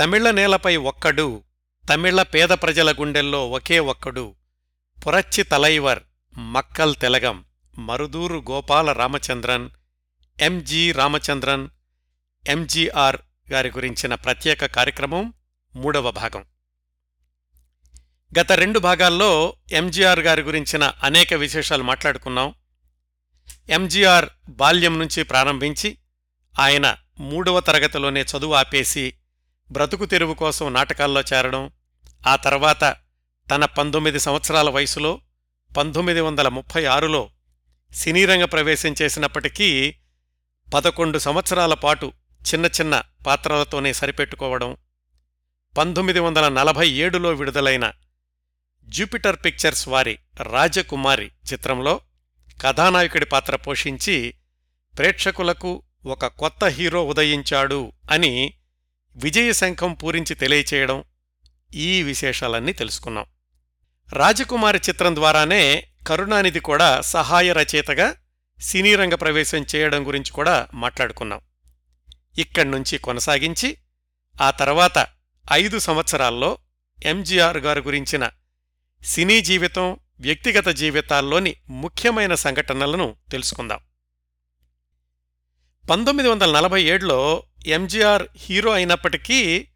తమిళ నేలపై ఒక్కడు తమిళ పేద ప్రజల గుండెల్లో ఒకే ఒక్కడు పురచ్చి తలైవర్ మక్కల్ తెలగం మరుదూరు గోపాల రామచంద్రన్ ఎంజి రామచంద్రన్ ఎంజీఆర్ గారి గురించిన ప్రత్యేక కార్యక్రమం మూడవ భాగం. గత రెండు భాగాల్లో ఎంజీఆర్ గారి గురించిన అనేక విశేషాలు మాట్లాడుకున్నాం. ఎంజీఆర్ బాల్యం నుంచి ప్రారంభించి ఆయన మూడవ తరగతిలోనే చదువు ఆపేసి బ్రతుకు తెరువు కోసం నాటకాల్లో చేరడం ఆ తర్వాత తన పంతొమ్మిది సంవత్సరాల వయసులో పంతొమ్మిది వందల ముప్పై ఆరులో సినీరంగ ప్రవేశం చేసినప్పటికీ పదకొండు సంవత్సరాల పాటు చిన్న చిన్న పాత్రలతోనే సరిపెట్టుకోవడం పంతొమ్మిది వందల నలభై ఏడులో విడుదలైన జూపిటర్ పిక్చర్స్ వారి రాజకుమారి చిత్రంలో కథానాయకుడి పాత్ర పోషించి ప్రేక్షకులకు ఒక కొత్త హీరో ఉదయించాడు అని విజయశంఖం పూరించి తెలియచేయడం ఈ విశేషాలన్నీ తెలుసుకున్నాం. రాజకుమారి చిత్రం ద్వారానే కరుణానిధి కూడా సహాయ రచయితగా సినీరంగ ప్రవేశం చేయడం గురించి కూడా మాట్లాడుకున్నాం. ఇక్కడ్నుంచి కొనసాగించి ఆ తర్వాత ఐదు సంవత్సరాల్లో ఎంజీఆర్ గారు గురించిన సినీ జీవితం వ్యక్తిగత జీవితాల్లోని ముఖ్యమైన సంఘటనలను తెలుసుకుందాం. పంతొమ్మిది వందల నలభై ఏడులో ఎంజీఆర్ హీరో అయినప్పటికీ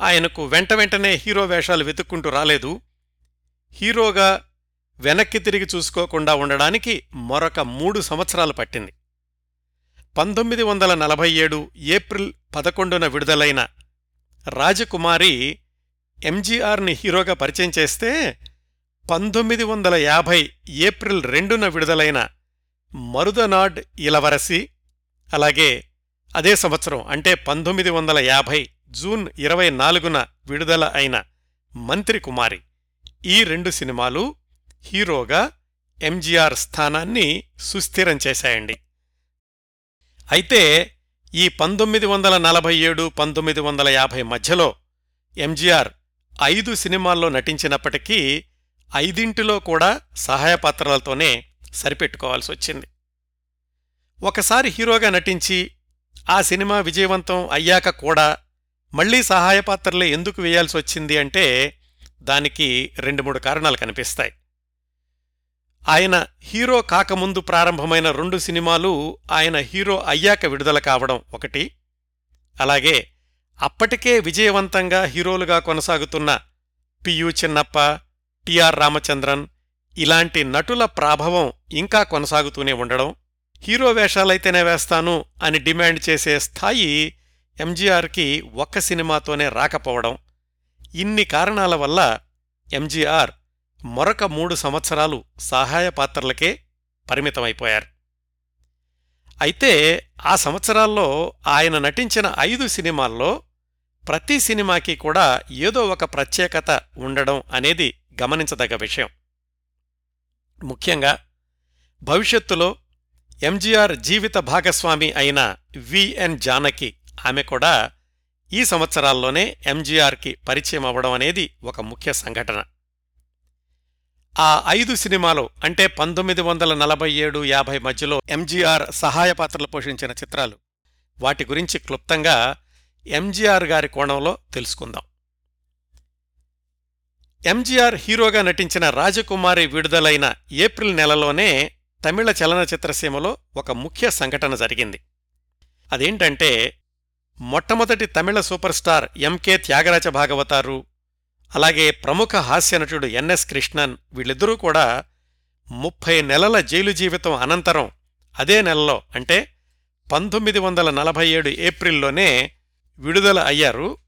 ఆయనకు వెంట వెంటనే హీరో వేషాలు వెతుక్కుంటూ రాలేదు. హీరోగా వెనక్కి తిరిగి చూసుకోకుండా ఉండడానికి మరొక మూడు సంవత్సరాలు పట్టింది. పంతొమ్మిది వందల నలభై ఏడు ఏప్రిల్ పదకొండున విడుదలైన రాజకుమారి ఎంజీఆర్ని హీరోగా పరిచయం చేస్తే పంతొమ్మిది వందల యాభై ఏప్రిల్ రెండున విడుదలైన మరుదనాడ్ ఇలవరసి అలాగే అదే సంవత్సరం అంటే పంతొమ్మిది వందల యాభై జూన్ ఇరవై నాలుగున విడుదల అయిన మంత్రి కుమారి. ఈ రెండు సినిమాలు హీరోగా ఎంజీఆర్ స్థానాన్ని సుస్థిరం చేశాయండి. అయితే ఈ పంతొమ్మిది వందల నలభై ఏడు పంతొమ్మిది వందల యాభై మధ్యలో ఎంజీఆర్ ఐదు సినిమాల్లో నటించినప్పటికీ ఐదింటిలో కూడా సహాయ పాత్రలతోనే సరిపెట్టుకోవాల్సి వచ్చింది. ఒకసారి హీరోగా నటించి ఆ సినిమా విజయవంతం అయ్యాక కూడా మళ్ళీ సహాయ పాత్రలే ఎందుకు వేయాల్సి వచ్చింది అంటే దానికి రెండు మూడు కారణాలు కనిపిస్తాయి. ఆయన హీరో కాకముందు ప్రారంభమైన రెండు సినిమాలు ఆయన హీరో అయ్యాక విడుదల కావడం ఒకటి. అలాగే అప్పటికే విజయవంతంగా హీరోలుగా కొనసాగుతున్న పియు చిన్నప్ప టిఆర్ రామచంద్రన్ ఇలాంటి నటుల ప్రాభవం ఇంకా కొనసాగుతూనే ఉండడం హీరో వేషాలైతేనే వేస్తాను అని డిమాండ్ చేసే స్థాయి ఎంజీఆర్కి ఒక్క సినిమాతోనే రాకపోవడం. ఇన్ని కారణాల వల్ల ఎంజీఆర్ మరొక మూడు సంవత్సరాలు సహాయ పాత్రలకే పరిమితమైపోయారు. అయితే ఆ సంవత్సరాల్లో ఆయన నటించిన ఐదు సినిమాల్లో ప్రతి సినిమాకి కూడా ఏదో ఒక ప్రత్యేకత ఉండడం అనేది గమనించదగ్గ విషయం. ముఖ్యంగా భవిష్యత్తులో ఎంజీఆర్ జీవిత భాగస్వామి అయిన విఎన్ జానకి ఆమె కూడా ఈ సంవత్సరాల్లోనే ఎంజీఆర్కి పరిచయం అవ్వడం అనేది ఒక ముఖ్య సంఘటన. ఆ ఐదు సినిమాలు అంటే పంతొమ్మిది వందల నలభై ఏడు యాభై మధ్యలో ఎంజీఆర్ సహాయ పాత్రలు పోషించిన చిత్రాలు. వాటి గురించి క్లుప్తంగా ఎంజీఆర్ గారి కోణంలో తెలుసుకుందాం. ఎంజీఆర్ హీరోగా నటించిన రాజకుమారి విడుదలైన ఏప్రిల్ నెలలోనే తమిళ చలనచిత్రసీమలో ఒక ముఖ్య సంఘటన జరిగింది. అదేంటంటే మొట్టమొదటి Tamil super star MK Thyagaraja Bhagavathar అలాగే ప్రముఖ హాస్యనటుడు ఎన్ఎస్ కృష్ణన్ వీళ్ళిద్దరూ కూడా ముప్పై నెలల జైలు జీవితం అనంతరం అదే నెలలో అంటే పంతొమ్మిది వందల నలభై ఏడు ఏప్రిల్లోనే విడుదల అయ్యారు.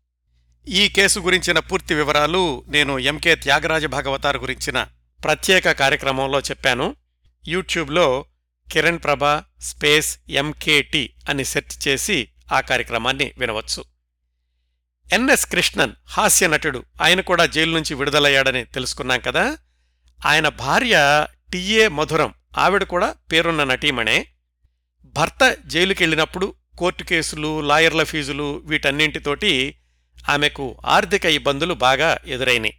ఈ కేసు గురించిన పూర్తి వివరాలు నేను ఎంకే త్యాగరాజ భాగవతారు గురించిన ప్రత్యేక కార్యక్రమంలో చెప్పాను. యూట్యూబ్లో కిరణ్ ప్రభ స్పేస్ ఎంకేటి అని సెర్చ్ చేసి ఆ కార్యక్రమాన్ని వినవచ్చు. ఎన్ఎస్ కృష్ణన్ హాస్య నటుడు. ఆయన కూడా జైలు నుంచి విడుదలయ్యాడని తెలుసుకున్నాం కదా. ఆయన భార్య టిఏ మధురం. ఆవిడ కూడా పేరున్న నటీమణే. భర్త జైలుకెళ్ళినప్పుడు కోర్టు కేసులు లాయర్ల ఫీజులు వీటన్నింటితోటి ఆమెకు ఆర్థిక ఇబ్బందులు బాగా ఎదురైనాయి.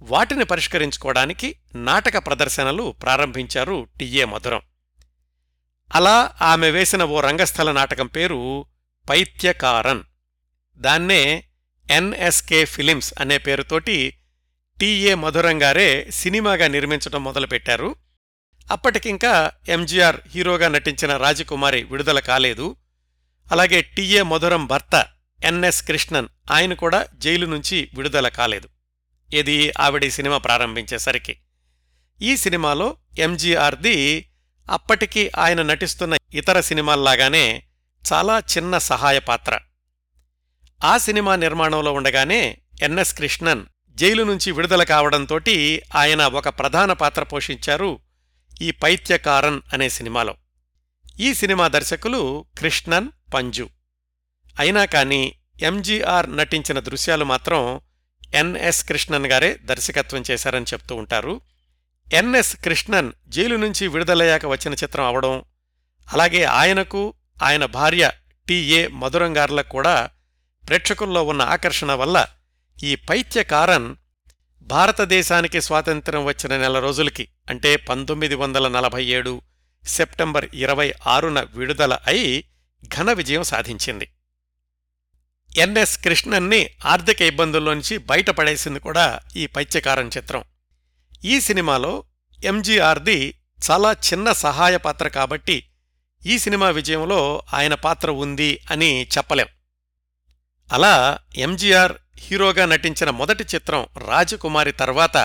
వాటిని పరిష్కరించుకోవడానికి నాటక ప్రదర్శనలు ప్రారంభించారు టిఏ మధురం. అలా ఆమె వేసిన ఓ రంగస్థల నాటకం పేరు పైత్యకారన్. దాన్నే ఎన్ఎస్కే ఫిలిమ్స్ అనే పేరుతోటి టిఏ మధురంగారే సినిమాగా నిర్మించడం మొదలుపెట్టారు. అప్పటికింకా ఎంజీఆర్ హీరోగా నటించిన రాజకుమారి విడుదల కాలేదు. అలాగే టిఏ మధురం భర్త ఎన్ఎస్ కృష్ణన్ ఆయన కూడా జైలు నుంచి విడుదల కాలేదు. ఇది ఆవిడ సినిమా ప్రారంభించేసరికి. ఈ సినిమాలో ఎంజీఆర్ది అప్పటికి ఆయన నటిస్తున్న ఇతర సినిమాల్లాగానే చాలా చిన్న సహాయ పాత్ర. ఆ సినిమా నిర్మాణంలో ఉండగానే ఎన్ఎస్ కృష్ణన్ జైలు నుంచి విడుదల కావడంతోటి ఆయన ఒక ప్రధాన పాత్ర పోషించారు ఈ పైత్యకారన్ అనే సినిమాలో. ఈ సినిమా దర్శకులు కృష్ణన్ పంజు. అయినా కాని ఎంజీఆర్ నటించిన దృశ్యాలు మాత్రం ఎన్ఎస్ కృష్ణన్ గారే దర్శకత్వం చేశారని చెప్తూ ఉంటారు. ఎన్ఎస్ కృష్ణన్ జైలు నుంచి విడుదలయ్యాక వచ్చిన చిత్రం అవడం అలాగే ఆయనకు ఆయన భార్య టిఏ మధురంగార్లకు కూడా ప్రేక్షకుల్లో ఉన్న ఆకర్షణ వల్ల ఈ పైత్యకారన్ భారతదేశానికి స్వాతంత్ర్యం వచ్చిన నెల రోజులకి అంటే పంతొమ్మిది వందల నలభై ఏడు సెప్టెంబర్ ఇరవై ఆరున విడుదల అయి ఘన విజయం సాధించింది. ఎన్ఎస్ కృష్ణన్ని ఆర్థిక ఇబ్బందుల్లోంచి బయటపడేసింది కూడా ఈ పైత్యకారం చిత్రం. ఈ సినిమాలో ఎంజీఆర్ది చాలా చిన్న సహాయ పాత్ర కాబట్టి ఈ సినిమా విజయంలో ఆయన పాత్ర ఉంది అని చెప్పలేం. అలా ఎంజీఆర్ హీరోగా నటించిన మొదటి చిత్రం రాజకుమారి తర్వాత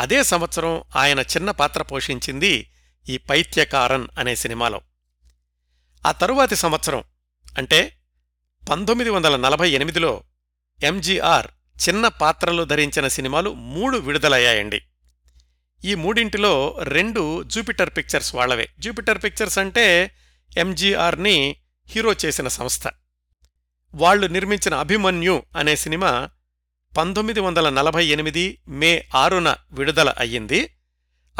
అదే సంవత్సరం ఆయన చిన్న పాత్ర పోషించింది ఈ పైత్యకారన్ అనే సినిమాలో. ఆ తరువాతి సంవత్సరం అంటే పంతొమ్మిది వందల నలభై ఎనిమిదిలో ఎంజీఆర్ చిన్న పాత్రలు ధరించిన సినిమాలు మూడు విడుదలయ్యాయండి. ఈ మూడింటిలో రెండు జూపిటర్ పిక్చర్స్ వాళ్ళవే జూపిటర్ పిక్చర్స్ అంటే ఎంజీఆర్ని హీరో చేసిన సంస్థ. వాళ్ళు నిర్మించిన అభిమన్యు అనే సినిమా పంతొమ్మిది వందల నలభై ఎనిమిది మే ఆరున విడుదల అయ్యింది.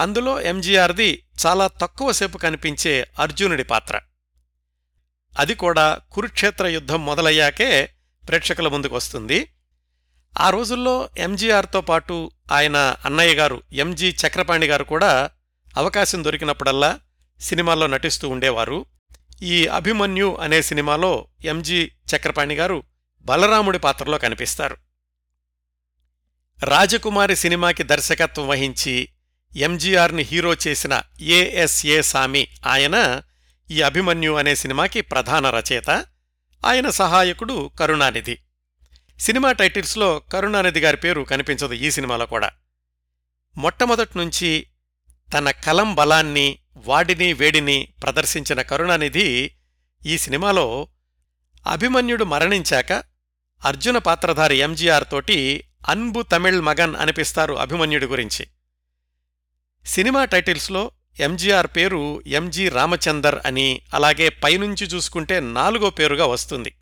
అందులో ఎంజీఆర్ది చాలా తక్కువసేపు కనిపించే అర్జునుడి పాత్ర. అది కూడా కురుక్షేత్ర యుద్ధం మొదలయ్యాకే ప్రేక్షకుల ముందుకు వస్తుంది. ఆ రోజుల్లో ఎంజీఆర్తో పాటు ఆయన అన్నయ్య గారు ఎంజీ చక్రపాణి గారు కూడా అవకాశం దొరికినప్పుడల్లా సినిమాల్లో నటిస్తూ ఉండేవారు. ఈ అభిమన్యు అనే సినిమాలో ఎంజీ చక్రపాణి గారు బలరాముడి పాత్రలో కనిపిస్తారు. రాజకుమారి సినిమాకి దర్శకత్వం వహించి ఎంజీఆర్ని హీరో చేసిన ఏఎస్ఏ సామి ఆయన ఈ అభిమన్యు అనే సినిమాకి ప్రధాన రచయిత ఆయన సహాయకుడు కరుణానిధి. సినిమా టైటిల్స్లో కరుణానిధి గారి పేరు కనిపించదు ఈ సినిమాలో కూడా. మొట్టమొదటినుంచి తన కలం బలాన్ని వాడిని వేడిని ప్రదర్శించిన కరుణానిధి ఈ సినిమాలో అభిమన్యుడు మరణించాక అర్జున పాత్రధారి ఎంజీఆర్ తోటి అన్బు తమిళ్ మగన్ అనిపిస్తారు అభిమన్యుడి గురించి. సినిమా టైటిల్స్లో ఎంజీఆర్ పేరు ఎంజీ రామచందర్ అని అలాగే పైనుంచి చూసుకుంటే నాలుగో పేరుగా వస్తుంది.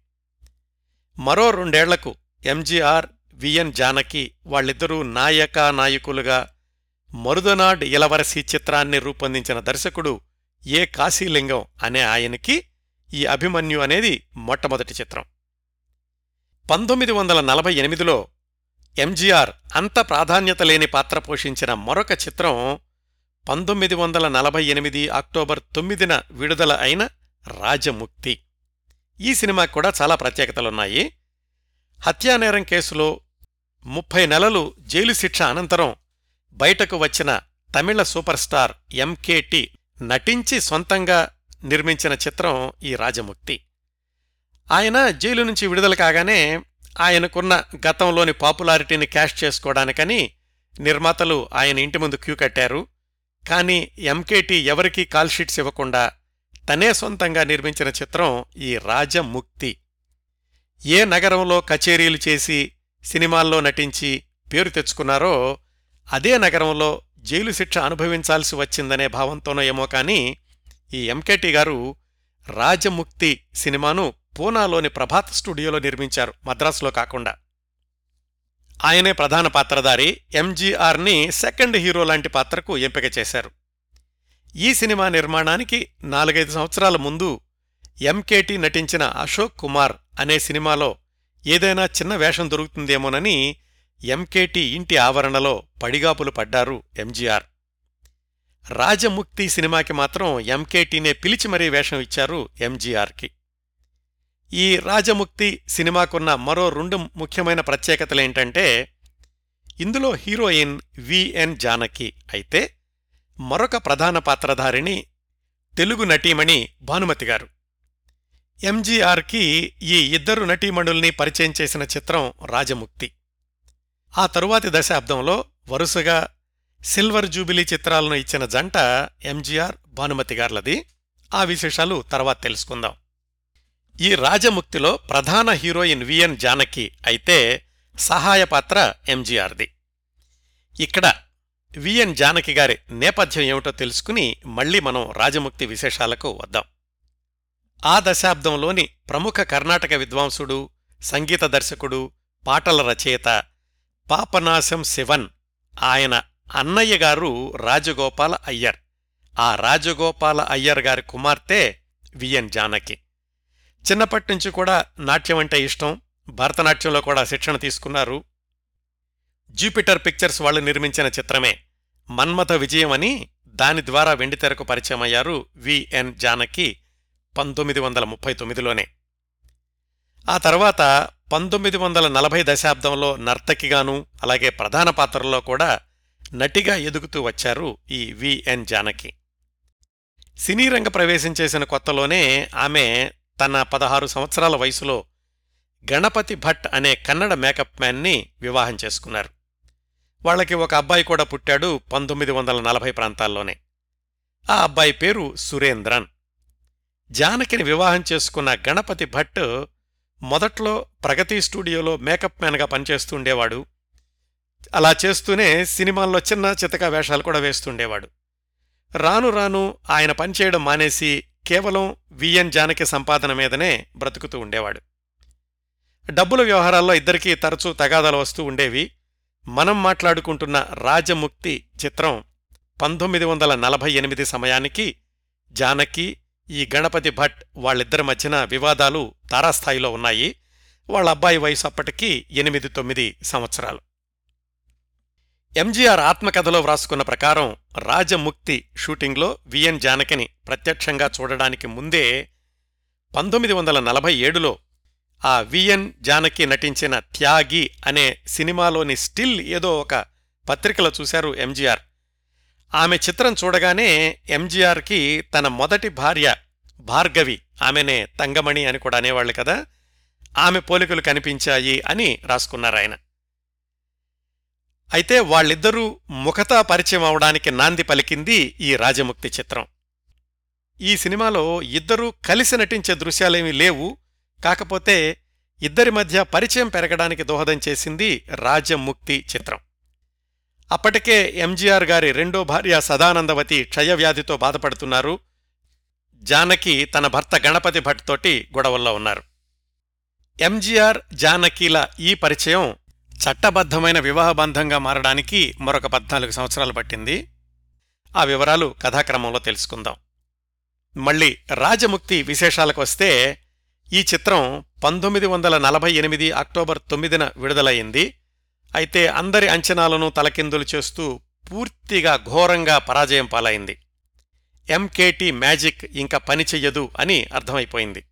మరో రెండేళ్ళకు ఎంజీఆర్ విఎన్ జానకి వాళ్ళిద్దరూ నాయకా నాయకులుగా మరుదనాడ్ ఇలవరసి చిత్రాన్ని రూపొందించిన దర్శకుడు ఏ కాశీలింగం అనే ఆయనకి ఈ అభిమన్యు అనేది మొట్టమొదటి చిత్రం. పంతొమ్మిది వందల నలభై ఎనిమిదిలో ఎంజీఆర్ అంత ప్రాధాన్యత లేని పాత్ర పోషించిన మరొక చిత్రం పంతొమ్మిది వందల నలభై ఎనిమిది అక్టోబర్ తొమ్మిదిన విడుదల అయిన రాజముక్తి. ఈ సినిమా కూడా చాలా ప్రత్యేకతలున్నాయి. హత్యానేరం కేసులో ముప్పై నెలలు జైలు శిక్ష అనంతరం బయటకు వచ్చిన తమిళ సూపర్ స్టార్ ఎంకేటి నటించి సొంతంగా నిర్మించిన చిత్రం ఈ రాజముక్తి. ఆయన జైలు నుంచి విడుదల కాగానే ఆయనకున్న గతంలోని పాపులారిటీని క్యాష్ చేసుకోవడానికని నిర్మాతలు ఆయన ఇంటి ముందు క్యూ కట్టారు. కానీ ఎంకేటి ఎవరికీ కాల్షీట్స్ ఇవ్వకుండా తనే సొంతంగా నిర్మించిన చిత్రం ఈ రాజముక్తి. ఏ నగరంలో కచేరీలు చేసి సినిమాల్లో నటించి పేరు తెచ్చుకున్నారో అదే నగరంలో జైలు శిక్ష అనుభవించాల్సి వచ్చిందనే భావంతోనో ఏమో కానీ ఈ ఎంకేటి గారు రాజముక్తి సినిమాను పూనాలోని ప్రభాత్ స్టూడియోలో నిర్మించారు మద్రాసులో కాకుండా. ఆయనే ప్రధాన పాత్రధారి. ఎంజీఆర్ని సెకండ్ హీరో లాంటి పాత్రకు ఎంపిక చేశారు. ఈ సినిమా నిర్మాణానికి నాలుగైదు సంవత్సరాల ముందు ఎంకేటి నటించిన అశోక్ కుమార్ అనే సినిమాలో ఏదైనా చిన్న వేషం దొరుకుతుందేమోనని ఎంకేటి ఇంటి ఆవరణలో పడిగాపులు పడ్డారు ఎంజీఆర్. రాజముక్తి సినిమాకి మాత్రం ఎంకేటీనే పిలిచి మరీ వేషం ఇచ్చారు ఎంజీఆర్కి. ఈ రాజముక్తి సినిమాకున్న మరో రెండు ముఖ్యమైన ప్రత్యేకతలేంటంటే ఇందులో హీరోయిన్ విఎన్ జానకి అయితే మరొక ప్రధాన పాత్రధారిణి తెలుగు నటీమణి భానుమతి గారు. ఎంజీఆర్కి ఈ ఇద్దరు నటీమణుల్ని పరిచయం చేసిన చిత్రం రాజముక్తి. ఆ తరువాతి దశాబ్దంలో వరుసగా సిల్వర్ జూబిలీ చిత్రాలను ఇచ్చిన జంట ఎంజీఆర్ భానుమతి గార్లది. ఆ విశేషాలు తర్వాత తెలుసుకుందాం. ఈ రాజముక్తిలో ప్రధాన హీరోయిన్ విఎన్ జానకి అయితే సహాయ పాత్ర ఎంజీఆర్ది. ఇక్కడ విఎన్ జానకి గారి నేపథ్యం ఏమిటో తెలుసుకుని మళ్ళీ మనం రాజముక్తి విశేషాలకు వద్దాం. ఆ దశాబ్దంలోని ప్రముఖ కర్ణాటక విద్వాంసుడు సంగీత దర్శకుడు పాటల రచయిత పాపనాశం శివన్ ఆయన అన్నయ్య గారు రాజగోపాల అయ్యర్. ఆ రాజగోపాల అయ్యర్ గారి కుమార్తె విఎన్ జానకి. చిన్నప్పటినుంచి కూడా నాట్యం అంటే ఇష్టం. భరతనాట్యంలో కూడా శిక్షణ తీసుకున్నారు. జూపిటర్ పిక్చర్స్ వాళ్ళు నిర్మించిన చిత్రమే మన్మథ విజయం అని దాని ద్వారా వెండితెరకు పరిచయమయ్యారు విఎన్ జానకి పంతొమ్మిది వందల ముప్పై తొమ్మిదిలోనే. ఆ తర్వాత పంతొమ్మిది వందల నలభై దశాబ్దంలో నర్తకిగాను అలాగే ప్రధాన పాత్రల్లో కూడా నటిగా ఎదుగుతూ వచ్చారు ఈ విఎన్ జానకి. సినీ రంగ ప్రవేశం చేసిన కొత్తలోనే ఆమె తన పదహారు సంవత్సరాల వయసులో గణపతి భట్ అనే కన్నడ మేకప్ మ్యాన్ని వివాహం చేసుకున్నారు. వాళ్ళకి ఒక అబ్బాయి కూడా పుట్టాడు పంతొమ్మిది వందల నలభై ప్రాంతాల్లోనే. ఆ అబ్బాయి పేరు సురేంద్రన్. జానకిని వివాహం చేసుకున్న గణపతి భట్ మొదట్లో ప్రగతి స్టూడియోలో మేకప్ మ్యాన్గా పనిచేస్తుండేవాడు అలా చేస్తూనే సినిమాల్లో చిన్న చితక వేషాలు కూడా వేస్తుండేవాడు రాను రాను ఆయన పనిచేయడం మానేసి కేవలం విఎన్ జానకి సంపాదన మీదనే బ్రతుకుతూ ఉండేవాడు. డబ్బుల వ్యవహారాల్లో ఇద్దరికీ తరచూ తగాదాలు వస్తూ ఉండేవి. మనం మాట్లాడుకుంటున్న రాజముక్తి చిత్రం పంతొమ్మిది వందల నలభై ఎనిమిది సమయానికి జానకి ఈ గణపతి భట్ వాళ్ళిద్దరి మధ్యన వివాదాలు తారాస్థాయిలో ఉన్నాయి. వాళ్ళ అబ్బాయి వయసు అప్పటికి ఎనిమిది తొమ్మిది సంవత్సరాలు. ఎంజీఆర్ ఆత్మకథలో వ్రాసుకున్న ప్రకారం రాజముక్తి షూటింగ్లో విఎన్ జానకిని ప్రత్యక్షంగా చూడడానికి ముందే పంతొమ్మిది వందల నలభై ఏడులో ఆ విఎన్ జానకి నటించిన త్యాగి అనే సినిమాలోని స్టిల్ ఏదో ఒక పత్రికలో చూశారు ఎంజీఆర్. ఆమె చిత్రం చూడగానే ఎంజీఆర్కి తన మొదటి భార్య భార్గవి ఆమెనే తంగమణి అని కూడా అనేవాళ్ళు కదా ఆమె పోలికలు కనిపించాయి అని రాసుకున్నారాయన. అయితే వాళ్ళిద్దరూ ముఖతా పరిచయం అవడానికి నాంది పలికింది ఈ రాజముక్తి చిత్రం. ఈ సినిమాలో ఇద్దరూ కలిసి నటించే దృశ్యాలేమీ లేవు. కాకపోతే ఇద్దరి మధ్య పరిచయం పెరగడానికి దోహదం చేసింది రాజముక్తి చిత్రం. అప్పటికే ఎంజీఆర్ గారి రెండో భార్య సదానందవతి క్షయవ్యాధితో బాధపడుతున్నారు. జానకి తన భర్త గణపతి భట్ తోటి గొడవల్లో ఉన్నారు. ఎంజీఆర్ జానకీల ఈ పరిచయం చట్టబద్ధమైన వివాహబంధంగా మారడానికి మరొక పద్నాలుగు సంవత్సరాలు పట్టింది. ఆ వివరాలు కథాక్రమంలో తెలుసుకుందాం. మళ్ళీ రాజముక్తి విశేషాలకు వస్తే ఈ చిత్రం పంతొమ్మిది వందల నలభై ఎనిమిది అక్టోబర్ తొమ్మిదిన విడుదలయ్యింది. అయితే అందరి అంచనాలను తలకిందులు చేస్తూ పూర్తిగా ఘోరంగా పరాజయం పాలైంది. ఎంకేటి మ్యాజిక్ ఇంకా పనిచెయ్యదు అని అర్థమైపోయింది.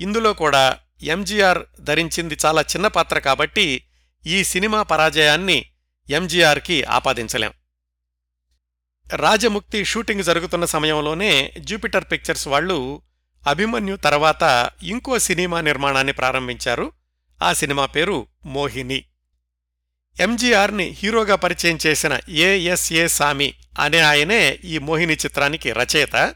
ఇందులో కూడా ఎంజీఆర్ ధరించింది చాలా చిన్న పాత్ర కాబట్టి ఈ సినిమా పరాజయాన్ని ఎంజీఆర్కి ఆపాదించలేం. రాజముక్తి షూటింగ్ జరుగుతున్న సమయంలోనే జూపిటర్ పిక్చర్స్ వాళ్ళు అభిమన్యు తర్వాత ఇంకో సినిమా నిర్మాణాన్ని ప్రారంభించారు. ఆ సినిమా పేరు మోహిని. ఎంజీఆర్ని హీరోగా పరిచయం చేసిన ఏఎస్ఏ సామి అనే ఆయనే ఈ మోహిని చిత్రానికి రచయిత.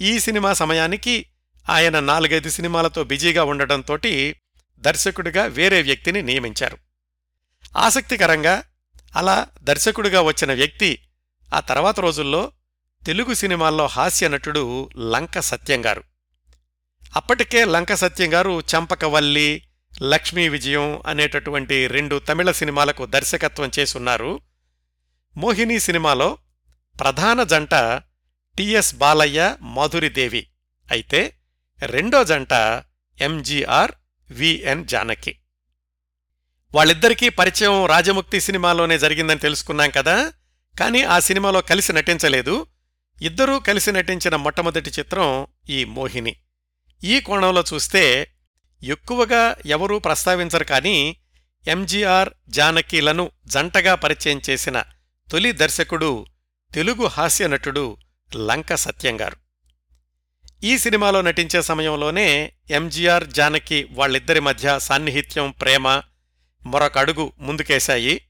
ఈ సినిమా సమయానికి ఆయన నాలుగైదు సినిమాలతో బిజీగా ఉండటంతోటి దర్శకుడిగా వేరే వ్యక్తిని నియమించారు. ఆసక్తికరంగా అలా దర్శకుడిగా వచ్చిన వ్యక్తి ఆ తర్వాత రోజుల్లో తెలుగు సినిమాల్లో హాస్య నటుడు లంక సత్యం గారు. అప్పటికే లంక సత్యం గారు చంపకవల్లి లక్ష్మీ విజయం అనేటటువంటి రెండు తమిళ సినిమాలకు దర్శకత్వం చేసున్నారు మోహిని సినిమాలో ప్రధాన జంట టిఎస్ బాలయ్య మాధురిదేవి అయితే రెండో జంట ఎంజీఆర్ విఎన్ జానకి. వాళ్ళిద్దరికీ పరిచయం రాజముక్తి సినిమాలోనే జరిగిందని తెలుసుకున్నాం కదా. కానీ ఆ సినిమాలో కలిసి నటించలేదు. ఇద్దరూ కలిసి నటించిన మొట్టమొదటి చిత్రం ఈ మోహిని. ఈ కోణంలో చూస్తే ఎక్కువగా ఎవరూ ప్రస్తావించరు కానీ ఎంజీఆర్ జానకీలను జంటగా పరిచయం చేసిన తొలి దర్శకుడు తెలుగు హాస్య నటుడు లంక సత్యంగారు ఈ సినిమాలో నటించే సమయంలోనే ఎంజీఆర్ జానకి వాళ్ళిద్దరి మధ్య సాన్నిహిత్యం ప్రేమ మరొక అడుగు ముందుకేశాయి.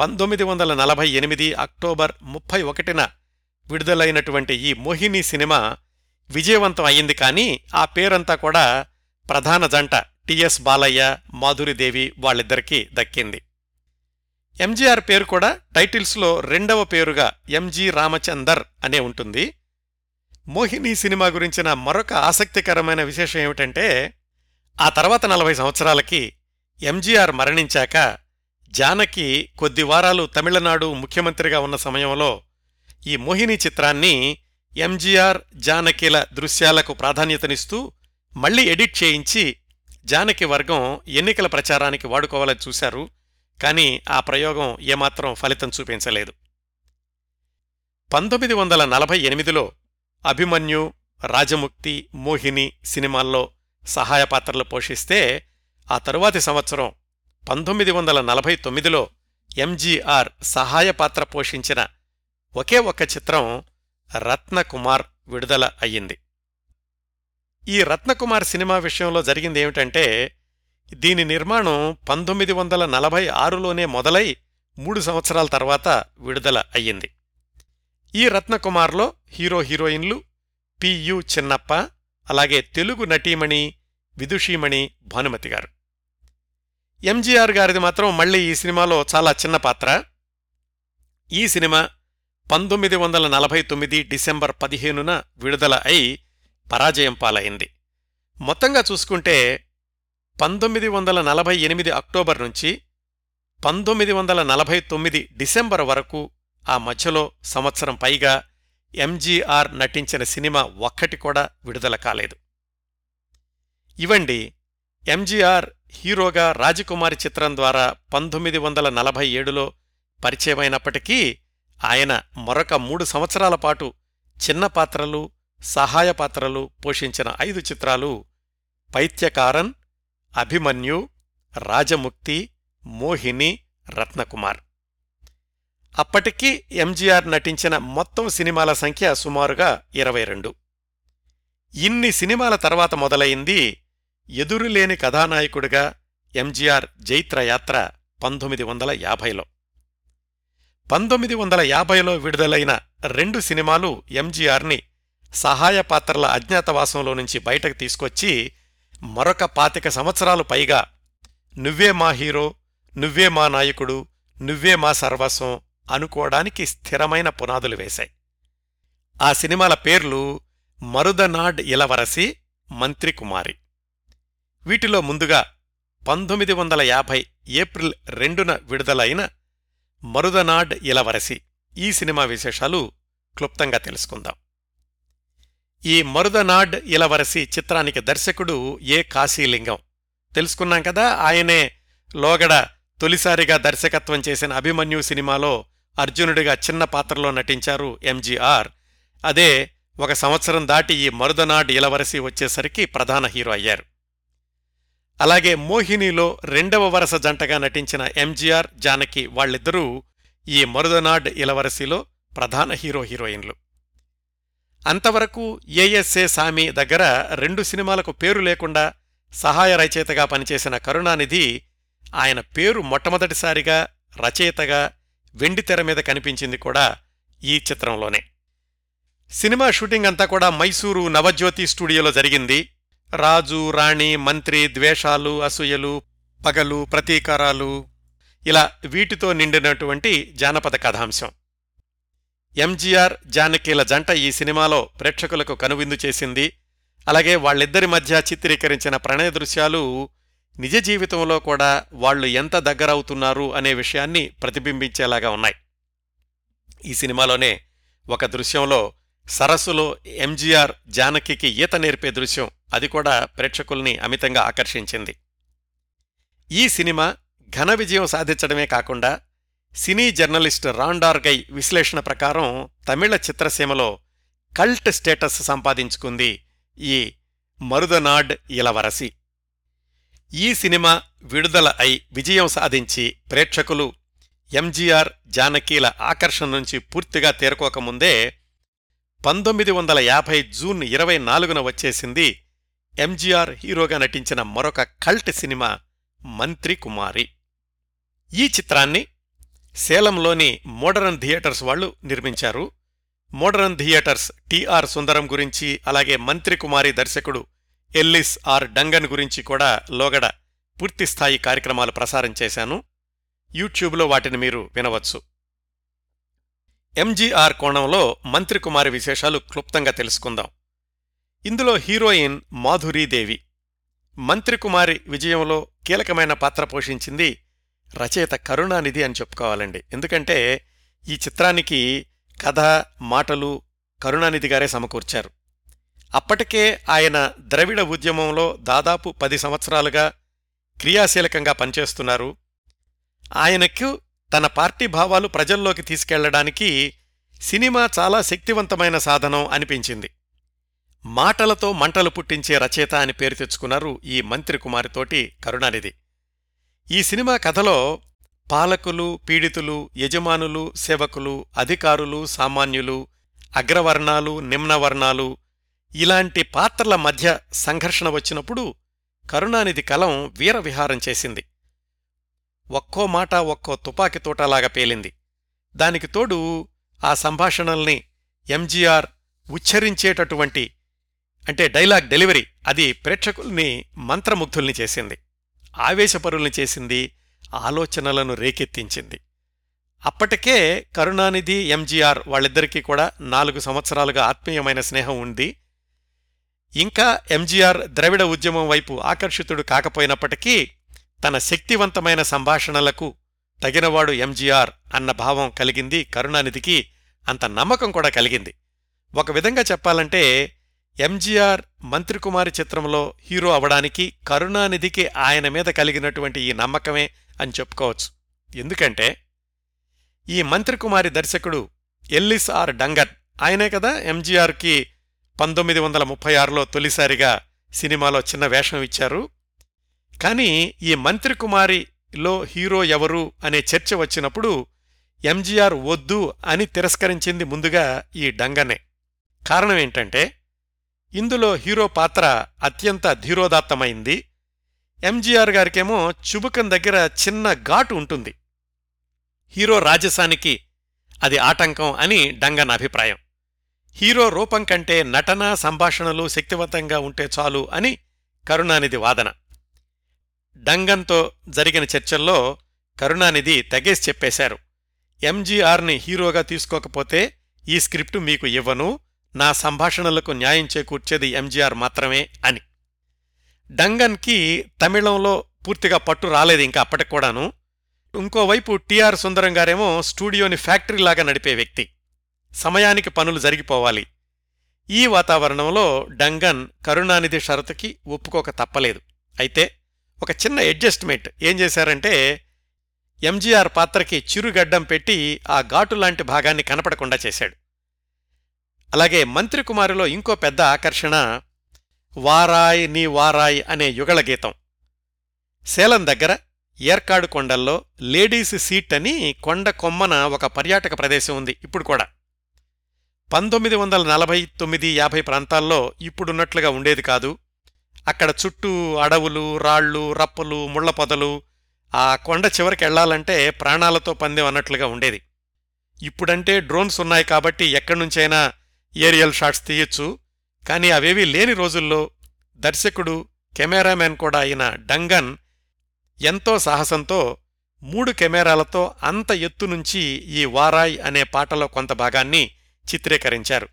పంతొమ్మిది వందల నలభై ఎనిమిది అక్టోబర్ ముప్పై ఒకటిన విడుదలైనటువంటి ఈ మోహిని సినిమా విజయవంతం అయింది కానీ ఆ పేరంతా కూడా ప్రధాన జంట టిఎస్ బాలయ్య మాధురిదేవి వాళ్ళిద్దరికీ దక్కింది. ఎంజీఆర్ పేరు కూడా టైటిల్స్లో రెండవ పేరుగా ఎంజీ రామచందర్ అనే ఉంటుంది. మోహిని సినిమా గురించిన మరొక ఆసక్తికరమైన విశేషం ఏమిటంటే ఆ తర్వాత నలభై సంవత్సరాలకి ఎంజీఆర్ మరణించాక జానకి కొద్ది వారాలు తమిళనాడు ముఖ్యమంత్రిగా ఉన్న సమయంలో ఈ మోహిని చిత్రాన్ని ఎంజీఆర్ జానకిల దృశ్యాలకు ప్రాధాన్యతనిస్తూ మళ్ళీ ఎడిట్ చేయించి జానకి వర్గం ఎన్నికల ప్రచారానికి వాడుకోవాలని చూశారు. కానీ ఆ ప్రయోగం ఏమాత్రం ఫలితం చూపించలేదు. పంతొమ్మిది వందల నలభై ఎనిమిదిలో అభిమన్యు రాజముక్తి మోహిని సినిమాల్లో సహాయ పాత్రలు పోషిస్తే ఆ తరువాతి సంవత్సరం పంతొమ్మిది వందల నలభై తొమ్మిదిలో ఎంజీఆర్ సహాయ పాత్ర పోషించిన ఒకే ఒక్క చిత్రం రత్నకుమార్ విడుదల అయ్యింది. ఈ రత్నకుమార్ సినిమా విషయంలో జరిగింది ఏమిటంటే దీని నిర్మాణం పంతొమ్మిది వందల నలభై ఆరులోనే మొదలై మూడు సంవత్సరాల తర్వాత విడుదల అయ్యింది. ఈ రత్నకుమార్లో హీరో హీరోయిన్లు పియు చిన్నప్ప అలాగే తెలుగు నటీమణి విదుషీమణి భానుమతి గారు. ఎంజీఆర్ గారిది మాత్రం మళ్ళీ ఈ సినిమాలో చాలా చిన్న పాత్ర. ఈ సినిమా పంతొమ్మిది వందల నలభై తొమ్మిది డిసెంబర్ పదిహేనున విడుదల అయి పరాజయం పాలైంది. మొత్తంగా చూసుకుంటే పంతొమ్మిది వందల నలభై ఎనిమిది అక్టోబర్ నుంచి పంతొమ్మిది వందల నలభై తొమ్మిది డిసెంబర్ వరకు ఆ మధ్యలో సంవత్సరం పైగా ఎంజీఆర్ నటించిన సినిమా ఒక్కటి కూడా విడుదల కాలేదు. ఇవండి ఎంజీఆర్ హీరోగా రాజకుమారి చిత్రం ద్వారా పంతొమ్మిది వందల నలభై ఏడులో పరిచయమైనప్పటికీ ఆయన మరొక మూడు సంవత్సరాల పాటు చిన్న పాత్రలు సహాయ పాత్రలు పోషించిన ఐదు చిత్రాలు పైత్యకారన్ అభిమన్యు రాజముక్తి మోహిని రత్నకుమార్. అప్పటికీ ఎంజీఆర్ నటించిన మొత్తం సినిమాల సంఖ్య సుమారుగా ఇరవై రెండు. ఇన్ని సినిమాల తర్వాత మొదలైంది ఎదురులేని కథానాయకుడిగా ఎంజీఆర్ జైత్రయాత్ర పంతొమ్మిది వందల యాభైలో. పంతొమ్మిది వందల యాభైలో విడుదలైన రెండు సినిమాలు ఎంజీఆర్ని సహాయ పాత్రల అజ్ఞాతవాసంలో నుంచి బయటకు తీసుకొచ్చి మరొక పాతిక సంవత్సరాలు పైగా నువ్వే మా హీరో నువ్వే మా నాయకుడు నువ్వే మా సర్వస్వం అనుకోవడానికి స్థిరమైన పునాదులు వేశాయి. ఆ సినిమాల పేర్లు మరుదనాడ్ ఇలవరసి మంత్రి కుమారి వీటిలో ముందుగా పంతొమ్మిది వందల యాభై ఏప్రిల్ రెండున విడుదలైన మరుదనాడ్ ఇలవరసి ఈ సినిమా విశేషాలు క్లుప్తంగా తెలుసుకుందాం. ఈ మరుదనాడ్ ఇలవరసి చిత్రానికి దర్శకుడు ఏ కాశీలింగం? తెలుసుకున్నాం కదా ఆయనే లోగడ తొలిసారిగా దర్శకత్వం చేసిన అభిమన్యు సినిమాలో అర్జునుడిగా చిన్న పాత్రలో నటించారు ఎంజీఆర్. అదే ఒక సంవత్సరం దాటి ఈ మరుదనాడ్ ఇలవరసి వచ్చేసరికి ప్రధాన హీరో అయ్యారు. అలాగే మోహినిలో రెండవ వరస జంటగా నటించిన ఎంజీఆర్ జానకి వాళ్ళిద్దరూ ఈ మరుదనాడ్ ఇలవరసిలో ప్రధాన హీరో హీరోయిన్లు. అంతవరకు ఏఎస్ఏ సామి దగ్గర రెండు సినిమాలకు పేరు లేకుండా సహాయ రచయితగా పనిచేసిన కరుణానిధి ఆయన పేరు మొట్టమొదటిసారిగా రచయితగా వెండితెర మీద కనిపించింది కూడా ఈ చిత్రంలోనే. సినిమా షూటింగ్ అంతా కూడా మైసూరు నవజ్యోతి స్టూడియోలో జరిగింది. రాజు రాణి మంత్రి ద్వేషాలు అసూయలు పగలు ప్రతీకారాలు ఇలా వీటితో నిండినటువంటి జానపద కథాంశం. ఎంజీఆర్ జానకీల జంట ఈ సినిమాలో ప్రేక్షకులకు కనువిందు చేసింది. అలాగే వాళ్ళిద్దరి మధ్య చిత్రీకరించిన ప్రణయ దృశ్యాలు నిజ జీవితంలో కూడా వాళ్ళు ఎంత దగ్గరవుతున్నారు అనే విషయాన్ని ప్రతిబింబించేలాగా ఉన్నాయి. ఈ సినిమాలోనే ఒక దృశ్యంలో సరస్సులో ఎంజీఆర్ జానకికి ఈత నేర్పే దృశ్యం అది కూడా ప్రేక్షకుల్ని అమితంగా ఆకర్షించింది. ఈ సినిమా ఘన విజయం సాధించడమే కాకుండా సినీ జర్నలిస్ట్ రాండార్గై విశ్లేషణ ప్రకారం తమిళ చిత్రసీమలో కల్ట్ స్టేటస్ సంపాదించుకుంది ఈ మరుదనాడ్ ఇలవరసి. ఈ సినిమా విడుదల అయి విజయం సాధించి ప్రేక్షకులు ఎంజీఆర్ జానకీల ఆకర్షణ నుంచి పూర్తిగా తేరుకోకముందే పంతొమ్మిది వందల యాభై జూన్ ఇరవై నాలుగున వచ్చేసింది ఎంజీఆర్ హీరోగా నటించిన మరొక కల్ట్ సినిమా మంత్రి కుమారి. ఈ చిత్రాన్ని సేలంలోని మోడరన్ థియేటర్స్ వాళ్ళు నిర్మించారు. మోడరన్ థియేటర్స్ టిఆర్ సుందరం గురించి అలాగే మంత్రి కుమారి దర్శకుడు ఎల్లిస్ ఆర్ డంగన్ గురించి కూడా లోగడ పూర్తిస్థాయి కార్యక్రమాలు ప్రసారం చేశాను. యూట్యూబ్లో వాటిని మీరు వినవచ్చు. ఎంజీఆర్ కోణంలో మంత్రి కుమారి విశేషాలు క్లుప్తంగా తెలుసుకుందాం. ఇందులో హీరోయిన్ మాధురీదేవి. మంత్రికుమారి విజయంలో కీలకమైన పాత్ర పోషించింది రచయిత కరుణానిధి అని చెప్పుకోవాలండి. ఎందుకంటే ఈ చిత్రానికి కథ మాటలు కరుణానిధి గారే సమకూర్చారు. అప్పటికే ఆయన ద్రవిడ ఉద్యమంలో దాదాపు పది సంవత్సరాలుగా క్రియాశీలకంగా పనిచేస్తున్నారు. ఆయనకు తన పార్టీ భావాలు ప్రజల్లోకి తీసుకెళ్ళడానికి సినిమా చాలా శక్తివంతమైన సాధనం అనిపించింది. మాటలతో మంటలు పుట్టించే రచయిత అని పేరు తెచ్చుకున్నారు ఈ మంత్రి కుమారితోటి కరుణానిధి. ఈ సినిమా కథలో పాలకులు పీడితులు యజమానులు సేవకులు అధికారులు సామాన్యులు అగ్రవర్ణాలు నిమ్నవర్ణాలు ఇలాంటి పాత్రల మధ్య సంఘర్షణ వచ్చినప్పుడు కరుణానిధి కలం వీరవిహారం చేసింది. ఒక్కో మాట ఒక్కో తుపాకి తోటలాగా పేలింది. దానికి తోడు ఆ సంభాషణల్ని ఎంజీఆర్ ఉచ్చరించేటటువంటి అంటే డైలాగ్ డెలివరీ. అది ప్రేక్షకుల్ని మంత్రముగ్ధుల్ని చేసింది. ఆవేశపరుల్ని చేసింది ఆలోచనలను రేకెత్తించింది. అప్పటికే కరుణానిధి ఎంజీఆర్ వాళ్ళిద్దరికీ కూడా నాలుగు సంవత్సరాలుగా ఆత్మీయమైన స్నేహం ఉంది. ఇంకా ఎంజీఆర్ ద్రవిడ ఉద్యమం వైపు ఆకర్షితుడు కాకపోయినప్పటికీ తన శక్తివంతమైన సంభాషణలకు తగినవాడు ఎంజీఆర్ అన్న భావం కలిగింది కరుణానిధికి అంత నమ్మకం కూడా కలిగింది. ఒక విధంగా చెప్పాలంటే ఎంజీఆర్ మంత్రికుమారి చిత్రంలో హీరో అవడానికి కరుణానిధికి ఆయన మీద కలిగినటువంటి ఈ నమ్మకమే అని చెప్పుకోవచ్చు. ఎందుకంటే ఈ మంత్రికుమారి దర్శకుడు ఎల్లిస్ ఆర్ డంగన్ ఆయనే కదా ఎంజీఆర్కి పంతొమ్మిది వందల ముప్పై ఆరులో తొలిసారిగా సినిమాలో చిన్న వేషం ఇచ్చారు. కానీ ఈ మంత్రికుమారిలో హీరో ఎవరు అనే చర్చ వచ్చినప్పుడు ఎంజీఆర్ వద్దు అని తిరస్కరించింది ముందుగా ఈ డంగనే కారణం ఏంటంటే ఇందులో హీరో పాత్ర అత్యంత ధీరోదాత్తమైంది. ఎంజీఆర్ గారికేమో చుబుకం దగ్గర చిన్న ఘాటు ఉంటుంది. హీరో రాజసానికి అది ఆటంకం అని డంగన్ అభిప్రాయం. హీరో రూపం కంటే నటన సంభాషణలు శక్తివంతంగా ఉంటే చాలు అని కరుణానిధి వాదన. డంగన్తో జరిగిన చర్చల్లో కరుణానిధి తెగేసి చెప్పేశారు. ఎంజీఆర్ని హీరోగా తీసుకోకపోతే ఈ స్క్రిప్టు మీకు ఇవ్వను నా సంభాషణలకు న్యాయం చేకూర్చేది ఎంజీఆర్ మాత్రమే అని. డంగన్కి తమిళంలో పూర్తిగా పట్టు రాలేదు ఇంకా అప్పటికి కూడాను. ఇంకోవైపు టిఆర్ సుందరం గారేమో స్టూడియోని ఫ్యాక్టరీలాగా నడిపే వ్యక్తి. సమయానికి పనులు జరిగిపోవాలి. ఈ వాతావరణంలో డంగన్ కరుణానిధి షరతుకి ఒప్పుకోక తప్పలేదు. అయితే ఒక చిన్న అడ్జస్ట్మెంట్ ఏం చేశారంటే ఎంజీఆర్ పాత్రకి చిరుగడ్డం పెట్టి ఆ ఘాటు లాంటి భాగాన్ని కనపడకుండా చేశాడు. అలాగే మంత్రి కుమారిలో ఇంకో పెద్ద ఆకర్షణ వారాయ్ నీ వారాయ్ అనే యుగళ గీతం. సేలం దగ్గర ఏర్కాడు కొండల్లో లేడీస్ సీట్ అని కొండ కొమ్మన ఒక పర్యాటక ప్రదేశం ఉంది ఇప్పుడు కూడా. పంతొమ్మిది వందల నలభై తొమ్మిది యాభై ప్రాంతాల్లో ఇప్పుడున్నట్లుగా ఉండేది కాదు. అక్కడ చుట్టూ అడవులు రాళ్ళు రప్పలు ముళ్ళ పొదలు ఆ కొండ చివరికి వెళ్ళాలంటే ప్రాణాలతో పందెం అన్నట్లుగా ఉండేది. ఇప్పుడంటే డ్రోన్స్ ఉన్నాయి కాబట్టి ఎక్కడి నుంచైనా ఏరియల్ షాట్స్ తీయొచ్చు. కానీ అవేవీ లేని రోజుల్లో దర్శకుడు కెమెరామెన్ కూడా అయిన డంగన్ ఎంతో సాహసంతో మూడు కెమెరాలతో అంత ఎత్తు నుంచి ఈ వారాయ్ అనే పాటలో కొంత భాగాన్ని చిత్రీకరించారు.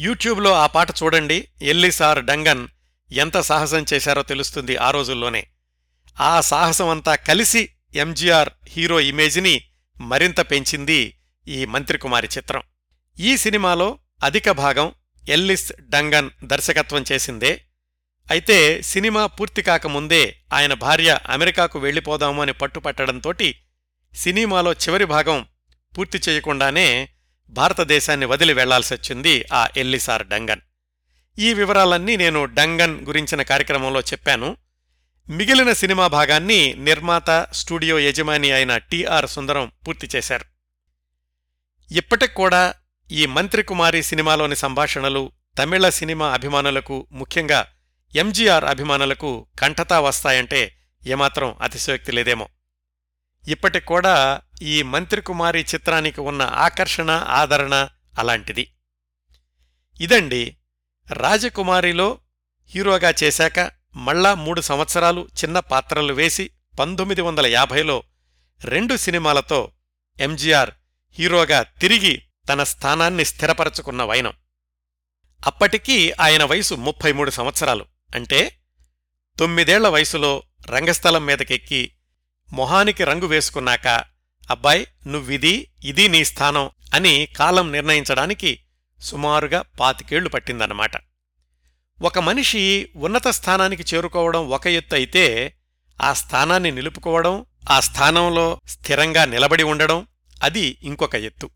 యూట్యూబ్లో ఆ పాట చూడండి. ఎల్లిసార్ డంగన్ ఎంత సాహసం చేశారో తెలుస్తుంది ఆ రోజుల్లోనే. ఆ సాహసమంతా కలిసి ఎంజీఆర్ హీరో ఇమేజ్ని మరింత పెంచింది ఈ మంత్రికుమారి చిత్రం. ఈ సినిమాలో అధిక భాగం ఎల్లిస్ డంగన్ దర్శకత్వం చేసిందే. అయితే సినిమా పూర్తి కాకముందే ఆయన భార్య అమెరికాకు వెళ్ళిపోదాము అని పట్టుపట్టడంతోటి సినిమాలో చివరి భాగం పూర్తి చేయకుండానే భారతదేశాన్ని వదిలి వెళ్ళాల్సొచ్చింది ఆ ఎల్లిసార్ డంగన్. ఈ వివరాలన్నీ నేను డంగన్ గురించిన కార్యక్రమంలో చెప్పాను. మిగిలిన సినిమా భాగాన్ని నిర్మాత స్టూడియో యజమాని అయిన టిఆర్ సుందరం పూర్తి చేశారు. ఇప్పటికి కూడా ఈ మంత్రి కుమారి సినిమాలోని సంభాషణలు తమిళ సినిమా అభిమానులకు ముఖ్యంగా ఎంజీఆర్ అభిమానులకు కంఠతా వస్తాయంటే ఏమాత్రం అతిశయోక్తి లేదేమో. ఇప్పటికూడా ఈ మంత్రి కుమారి చిత్రానికి ఉన్న ఆకర్షణ ఆదరణ అలాంటిది. ఇదండి రాజకుమారిలో హీరోగా చేశాక మళ్ళా మూడు సంవత్సరాలు చిన్న పాత్రలు వేసి పంతొమ్మిది వందల యాభైలో రెండు సినిమాలతో ఎంజీఆర్ హీరోగా తిరిగి తన స్థానాన్ని స్థిరపరచుకున్న వైనం. అప్పటికీ ఆయన వయసు ముప్పై మూడు సంవత్సరాలు. అంటే తొమ్మిదేళ్ళ వయసులో రంగస్థలం మీదకెక్కి మొహానికి రంగు వేసుకున్నాక అబ్బాయ్ నువ్విది ఇది నీ స్థానం అని కాలం నిర్ణయించడానికి సుమారుగా పాతికేళ్ళు పట్టిందన్నమాట. ఒక మనిషి ఉన్నత స్థానానికి చేరుకోవడం ఒక ఎత్తు అయితే ఆ స్థానాన్ని నిలుపుకోవడం ఆ స్థానంలో స్థిరంగా నిలబడి ఉండడం అది ఇంకొక ఎత్తు.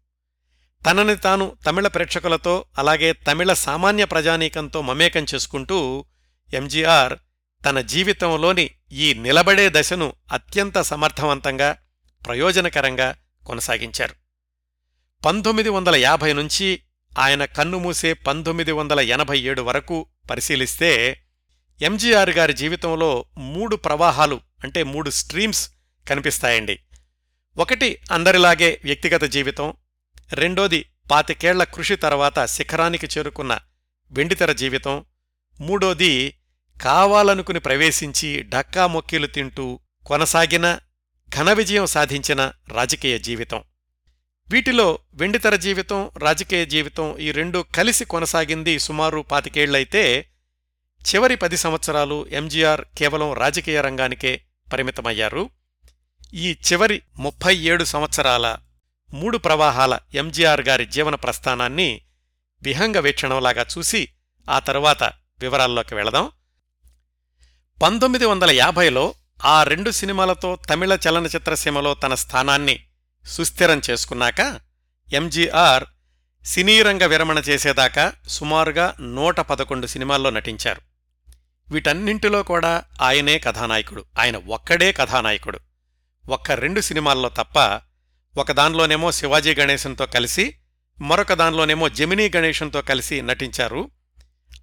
తనని తాను తమిళ ప్రేక్షకులతో అలాగే తమిళ సామాన్య ప్రజానీకంతో మమేకం చేసుకుంటూ ఎంజీఆర్ తన జీవితంలోని ఈ నిలబడే దశను అత్యంత సమర్థవంతంగా ప్రయోజనకరంగా కొనసాగించారు. పంతొమ్మిది వందల యాభై నుంచి ఆయన కన్నుమూసే పంతొమ్మిది వందల ఎనభై ఏడు వరకు పరిశీలిస్తే ఎంజీఆర్ గారి జీవితంలో మూడు ప్రవాహాలు అంటే మూడు స్ట్రీమ్స్ కనిపిస్తాయండి. ఒకటి అందరిలాగే వ్యక్తిగత జీవితం రెండోది పాతికేళ్ళ కృషి తర్వాత శిఖరానికి చేరుకున్న వెండితెర జీవితం. మూడోది కావాలనుకుని ప్రవేశించి ఢక్కా మొక్కీలు తింటూ కొనసాగిన ఘన విజయం సాధించిన రాజకీయ జీవితం. వీటిలో వెండితెర జీవితం రాజకీయ జీవితం ఈ రెండు కలిసి కొనసాగింది సుమారు పాతికేళ్ళైతే చివరి పది సంవత్సరాలు ఎంజీఆర్ కేవలం రాజకీయ రంగానికే పరిమితమయ్యారు. ఈ చివరి ముప్పై ఏడు సంవత్సరాల మూడు ప్రవాహాల ఎంజీఆర్ గారి జీవన ప్రస్థానాన్ని విహంగ వీక్షణంలాగా చూసి ఆ తరువాత వివరాల్లోకి వెళదాం. పంతొమ్మిది వందల యాభైలో ఆ రెండు సినిమాలతో తమిళ చలనచిత్రసీమలో తన స్థానాన్ని సుస్థిరం చేసుకున్నాక ఎంజీఆర్ సినీరంగ విరమణ చేసేదాకా సుమారుగా నూట పదకొండు సినిమాల్లో నటించారు. వీటన్నింటిలో కూడా ఆయనే కథానాయకుడు. ఆయన ఒక్కడే కథానాయకుడు. ఒక్క రెండు సినిమాల్లో తప్ప ఒకదానిలోనేమో శివాజీ గణేశంతో కలిసి మరొక దానిలోనేమో జమినీ గణేశంతో కలిసి నటించారు.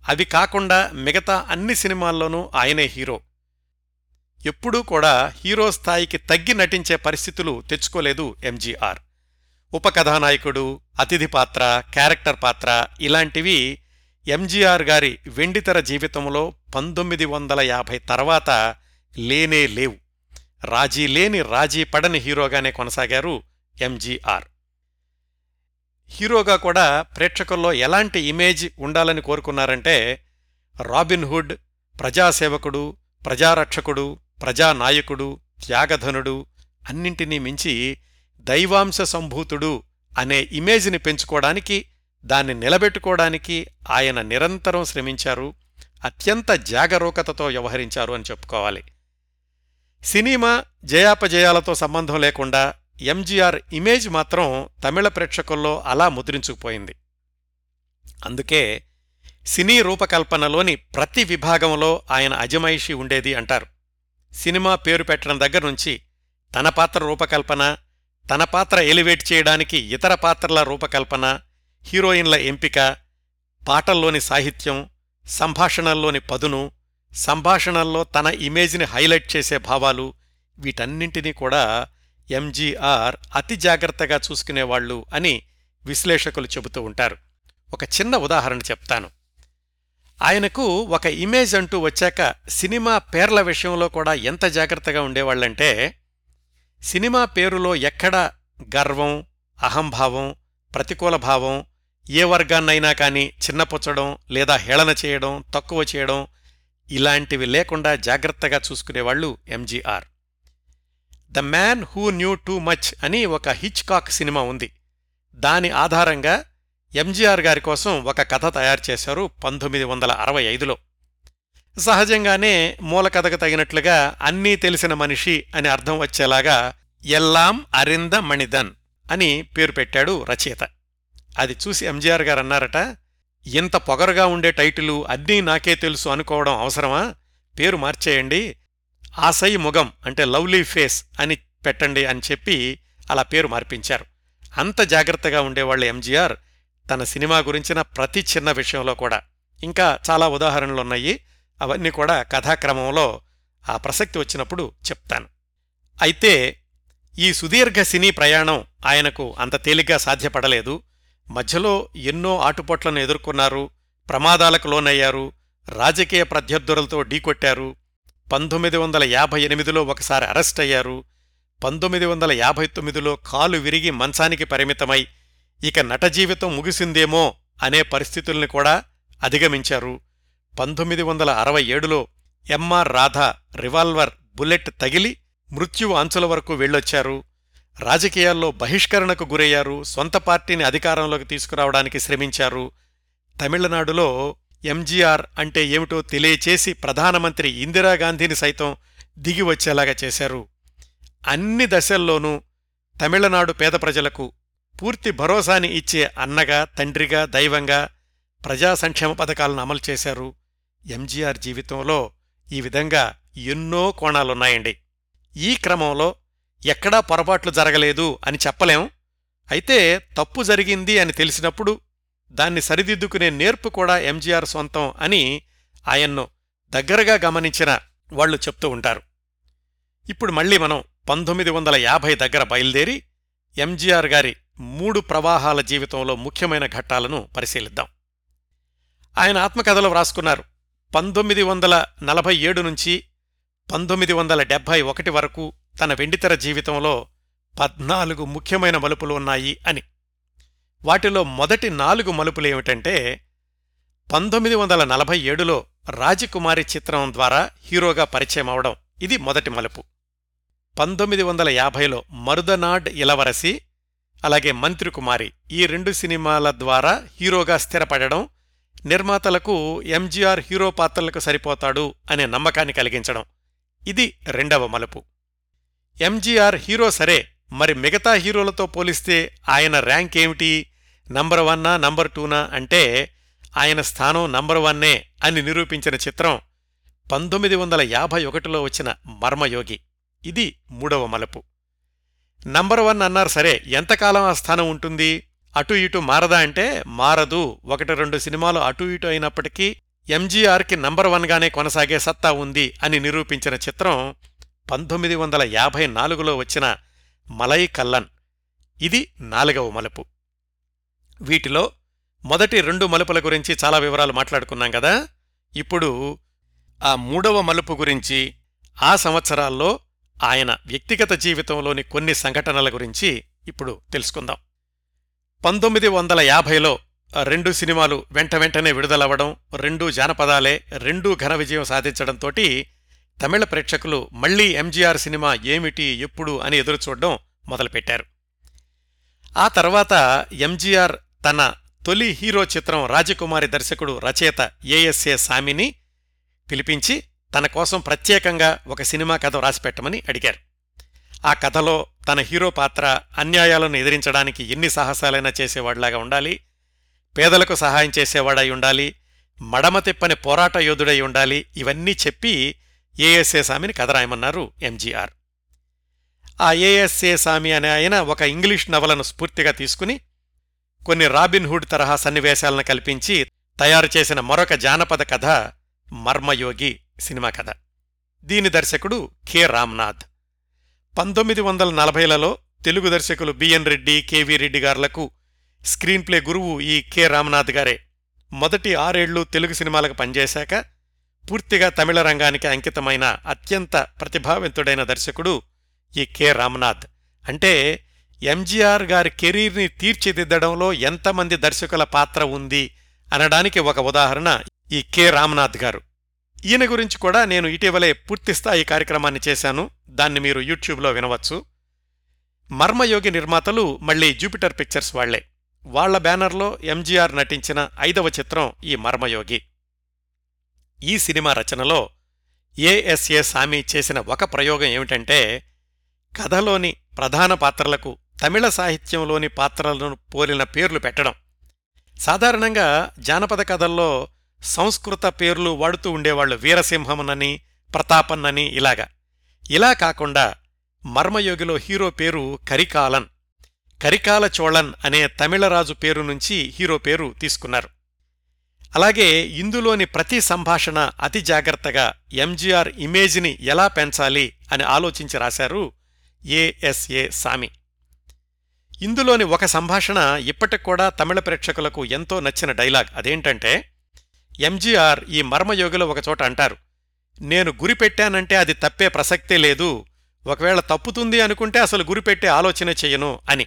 అవి కాకుండా మిగతా అన్ని సినిమాల్లోనూ ఆయనే హీరో. ఎప్పుడూ కూడా హీరో స్థాయికి తగ్గి నటించే పరిస్థితులు తెచ్చుకోలేదు ఎంజీఆర్. ఉపకథానాయకుడు అతిథి పాత్ర క్యారెక్టర్ పాత్ర ఇలాంటివి ఎంజీఆర్ గారి వెండితెర జీవితంలో పంతొమ్మిది వందల యాభై తర్వాత లేనే లేవు. రాజీ లేని రాజీ పడని హీరోగానే కొనసాగారు ఎంజీఆర్ హీరోగా కూడా ప్రేక్షకుల్లో ఎలాంటి ఇమేజ్ ఉండాలని కోరుకున్నారంటే రాబిన్ హుడ్ ప్రజాసేవకుడు ప్రజారక్షకుడు ప్రజానాయకుడు త్యాగధనుడు అన్నింటినీ మించి దైవాంశ సంభూతుడు అనే ఇమేజ్ని పెంచుకోవడానికి దాన్ని నిలబెట్టుకోవడానికి ఆయన నిరంతరం శ్రమించారు అత్యంత జాగరూకతతో వ్యవహరించారు అని చెప్పుకోవాలి. సినిమా జయాపజయాలతో సంబంధం లేకుండా ఎంజీఆర్ ఇమేజ్ మాత్రం తమిళ ప్రేక్షకుల్లో అలా ముద్రించుకుపోయింది. అందుకే సినీ రూపకల్పనలోని ప్రతి విభాగంలో ఆయన అజమాయిషి ఉండేది అంటారు. సినిమా పేరు పెట్టడం దగ్గర నుంచి తన పాత్ర రూపకల్పన తన పాత్ర ఎలివేట్ చేయడానికి ఇతర పాత్రల రూపకల్పన హీరోయిన్ల ఎంపిక పాటల్లోని సాహిత్యం సంభాషణల్లోని పదును సంభాషణల్లో తన ఇమేజ్ని హైలైట్ చేసే భావాలు వీటన్నింటినీ కూడా ఎంజీఆర్ అతి జాగ్రత్తగా చూసుకునేవాళ్ళు అని విశ్లేషకులు చెబుతూ ఉంటారు. ఒక చిన్న ఉదాహరణ చెప్తాను. ఆయనకు ఒక ఇమేజ్ అంటూ వచ్చాక సినిమా పేర్ల విషయంలో కూడా ఎంత జాగ్రత్తగా ఉండేవాళ్ళంటే సినిమా పేరులో ఎక్కడ గర్వం అహంభావం ప్రతికూల భావం ఏ వర్గాన్నైనా కానీ చిన్నపుచ్చడం లేదా హేళన చేయడం తక్కువ చేయడం ఇలాంటివి లేకుండా జాగ్రత్తగా చూసుకునేవాళ్ళు MGR. The man who knew too much అని ఒక హిచ్కాక్ సినిమా ఉంది. దాని ఆధారంగా ఎంజీఆర్ గారి కోసం ఒక కథ తయారు చేశారు పంతొమ్మిది వందల అరవై ఐదులో. సహజంగానే మూల కథకు తగినట్లుగా అన్నీ తెలిసిన మనిషి అని అర్థం వచ్చేలాగా ఎల్లాం అరింద మణిధన్ అని పేరు పెట్టాడు రచయిత. అది చూసి ఎంజీఆర్ గారు అన్నారట ఇంత పొగరుగా ఉండే టైటిలు అన్నీ నాకే తెలుసు అనుకోవడం అవసరమా? పేరు మార్చేయండి ఆసై ముగం అంటే లవ్లీ ఫేస్ అని పెట్టండి అని చెప్పి అలా పేరు మార్పించారు. అంత జాగ్రత్తగా ఉండేవాళ్ళు ఎంజీఆర్. తన సినిమా గురించిన ప్రతి చిన్న విషయంలో కూడా. ఇంకా చాలా ఉదాహరణలున్నాయి. అవన్నీ కూడా కథాక్రమంలో ఆ ప్రసక్తి వచ్చినప్పుడు చెప్తాను. అయితే ఈ సుదీర్ఘ సినీ ప్రయాణం ఆయనకు అంత తేలిగ్గా సాధ్యపడలేదు. మధ్యలో ఎన్నో ఆటుపోట్లను ఎదుర్కొన్నారు. ప్రమాదాలకు లోనయ్యారు. రాజకీయ ప్రత్యర్థులతో ఢీకొట్టారు. పంతొమ్మిది వందల యాభై ఎనిమిదిలో ఒకసారి అరెస్ట్ అయ్యారు. పంతొమ్మిది వందల యాభై తొమ్మిదిలో కాలు విరిగి మంచానికి పరిమితమై ఇక నట జీవితం ముగిసిందేమో అనే పరిస్థితుల్ని కూడా అధిగమించారు. పంతొమ్మిది వందల అరవై ఏడులో ఎంఆర్ రాధా రివాల్వర్ బుల్లెట్ తగిలి మృత్యు అంచుల వరకు వెళ్ళొచ్చారు. రాజకీయాల్లో బహిష్కరణకు గురయ్యారు. సొంత పార్టీని అధికారంలోకి తీసుకురావడానికి శ్రమించారు. తమిళనాడులో ఎంజీఆర్ అంటే ఏమిటో తెలియచేసి ప్రధానమంత్రి ఇందిరాగాంధీని సైతం దిగివచ్చేలాగా చేశారు. అన్ని దశల్లోనూ తమిళనాడు పేద ప్రజలకు పూర్తి భరోసాని ఇచ్చే అన్నగా తండ్రిగా దైవంగా ప్రజా సంక్షేమ పథకాలను అమలు చేశారు ఎంజీఆర్ జీవితంలో. ఈ విధంగా ఎన్నో కోణాలున్నాయండి. ఈ క్రమంలో ఎక్కడా పొరపాట్లు జరగలేదు అని చెప్పలేం. అయితే తప్పు జరిగింది అని తెలిసినప్పుడు దాన్ని సరిదిద్దుకునే నేర్పు కూడా ఎంజీఆర్ సొంతం అని ఆయన్ను దగ్గరగా గమనించిన వాళ్ళు చెప్తూ ఉంటారు. ఇప్పుడు మళ్ళీ మనం పంతొమ్మిది వందల యాభై దగ్గర బయలుదేరి ఎంజీఆర్ గారి మూడు ప్రవాహాల జీవితంలో ముఖ్యమైన ఘట్టాలను పరిశీలిద్దాం. ఆయన ఆత్మకథలో వ్రాసుకున్నారు. పంతొమ్మిది వందల నలభై ఏడు నుంచి పంతొమ్మిది వందల డెబ్భై ఒకటి వరకు తన వెండితెర జీవితంలో పద్నాలుగు ముఖ్యమైన మలుపులు ఉన్నాయి అని. వాటిలో మొదటి నాలుగు మలుపులేమిటంటే పంతొమ్మిది వందల నలభై ఏడులో రాజకుమారి చిత్రం ద్వారా హీరోగా పరిచయం అవడం. ఇది మొదటి మలుపు. పంతొమ్మిది వందల యాభైలో మరుదనాడ్ ఇలవరసి అలాగే మంత్రికుమారి ఈ రెండు సినిమాల ద్వారా హీరోగా స్థిరపడడం నిర్మాతలకు ఎంజీఆర్ హీరో పాత్రలకు సరిపోతాడు అనే నమ్మకాన్ని కలిగించడం. ఇది రెండవ మలుపు. ఎంజీఆర్ హీరో సరే మరి మిగతా హీరోలతో పోలిస్తే ఆయన ర్యాంక్ ఏమిటి? నంబర్ వన్నా నంబర్ టూనా అంటే ఆయన స్థానం నంబర్ వన్నే అని నిరూపించిన చిత్రం పంతొమ్మిది వందల యాభై ఒకటిలో వచ్చిన మర్మయోగి. ఇది మూడవ మలుపు. నంబర్ వన్ అన్నారు సరే ఎంతకాలం ఆ స్థానం ఉంటుంది? అటు ఇటు మారదా అంటే మారదు. ఒకటి రెండు సినిమాలు అటు ఇటు అయినప్పటికీ ఎంజీఆర్కి నంబర్ వన్గానే కొనసాగే సత్తా ఉంది అని నిరూపించిన చిత్రం పంతొమ్మిది వందల యాభై నాలుగులో వచ్చిన మలై కల్లన్. ఇది నాలుగవ మలుపు. వీటిలో మొదటి రెండు మలుపుల గురించి చాలా వివరాలు మాట్లాడుకున్నాం కదా. ఇప్పుడు ఆ మూడవ మలుపు గురించి ఆ సంవత్సరాల్లో ఆయన వ్యక్తిగత జీవితంలోని కొన్ని సంఘటనల గురించి ఇప్పుడు తెలుసుకుందాం. పంతొమ్మిది వందల యాభైలో రెండు సినిమాలు వెంట వెంటనే విడుదలవ్వడం రెండూ జానపదాలే రెండూ ఘన విజయం సాధించడంతోటి తమిళ ప్రేక్షకులు మళ్ళీ ఎంజీఆర్ సినిమా ఏమిటి ఎప్పుడు అని ఎదురుచూడడం మొదలుపెట్టారు. ఆ తర్వాత ఎంజీఆర్ తన తొలి హీరో చిత్రం రాజకుమారి దర్శకుడు రచయిత ఏఎస్ఏ సామిని పిలిపించి తన కోసం ప్రత్యేకంగా ఒక సినిమా కథ రాసిపెట్టమని అడిగారు. ఆ కథలో తన హీరో పాత్ర అన్యాయాలను ఎదిరించడానికి ఎన్ని సాహసాలైనా చేసేవాడిలాగా ఉండాలి పేదలకు సహాయం చేసేవాడై ఉండాలి మడమ తిప్పని పోరాట యోధుడై ఉండాలి ఇవన్నీ చెప్పి ఏఎస్ఏ సామిని కథ రాయమన్నారు ఎంజీఆర్ ఆ ఏఎస్ఏ సామి అనే ఆయన ఒక ఇంగ్లీష్ నవలను స్ఫూర్తిగా తీసుకుని కొన్ని రాబిన్ హుడ్ తరహా సన్నివేశాలను కల్పించి తయారు చేసిన మరొక జానపద కథ మర్మయోగి సినిమా కథ. దీని దర్శకుడు కె. రామ్నాథ్. పంతొమ్మిది వందల నలభైలలో తెలుగు దర్శకులు బిఎన్ రెడ్డి కెవి రెడ్డి గార్లకు స్క్రీన్ ప్లే గురువు ఈ కె. రామ్నాథ్ గారే. మొదటి ఆరేళ్ళు తెలుగు సినిమాలకు పనిచేశాక పూర్తిగా తమిళ రంగానికి అంకితమైన అత్యంత ప్రతిభావంతుడైన దర్శకుడు ఈ కె రామ్నాథ్. అంటే ఎంజీఆర్ గారి కెరీర్ని తీర్చిదిద్దడంలో ఎంతమంది దర్శకుల పాత్ర ఉంది అనడానికి ఒక ఉదాహరణ ఈ కె రామ్నాథ్ గారు. ఈయన గురించి కూడా నేను ఇటీవలే పూర్తిస్థాయి కార్యక్రమాన్ని చేశాను. దాన్ని మీరు యూట్యూబ్లో వినవచ్చు. మర్మయోగి నిర్మాతలు మళ్ళీ జూపిటర్ పిక్చర్స్ వాళ్ళే. వాళ్ళ బ్యానర్లో ఎంజీఆర్ నటించిన ఐదవ చిత్రం ఈ మర్మయోగి. ఈ సినిమా రచనలో ఏఎస్ఏ సామి చేసిన ఒక ప్రయోగం ఏమిటంటే కథలోని ప్రధాన పాత్రలకు తమిళ సాహిత్యంలోని పాత్రలను పోలిన పేర్లు పెట్టడం. సాధారణంగా జానపద కథల్లో సంస్కృత పేర్లు వాడుతూ ఉండేవాళ్ళు వీరసింహమునని ప్రతాపన్నని ఇలాగా. ఇలా కాకుండా మర్మయోగిలో హీరో పేరు కరికాలన్. కరికాల చోళన్ అనే తమిళరాజు పేరు నుంచి హీరో పేరు తీసుకున్నారు. అలాగే ఇందులోని ప్రతి సంభాషణ అతి జాగ్రత్తగా ఎంజీఆర్ ఇమేజ్ని ఎలా పెంచాలి అని ఆలోచించి రాశారు ఏఎస్ఏ సామి. ఇందులోని ఒక సంభాషణ ఇప్పటికి కూడా తమిళ ప్రేక్షకులకు ఎంతో నచ్చిన డైలాగ్ అదేంటంటే ఎంజీఆర్ ఈ మర్మయోగిలో ఒకచోట అంటారు నేను గురిపెట్టానంటే అది తప్పే ప్రసక్తే లేదు ఒకవేళ తప్పుతుంది అనుకుంటే అసలు గురిపెట్టే ఆలోచన చెయ్యను అని.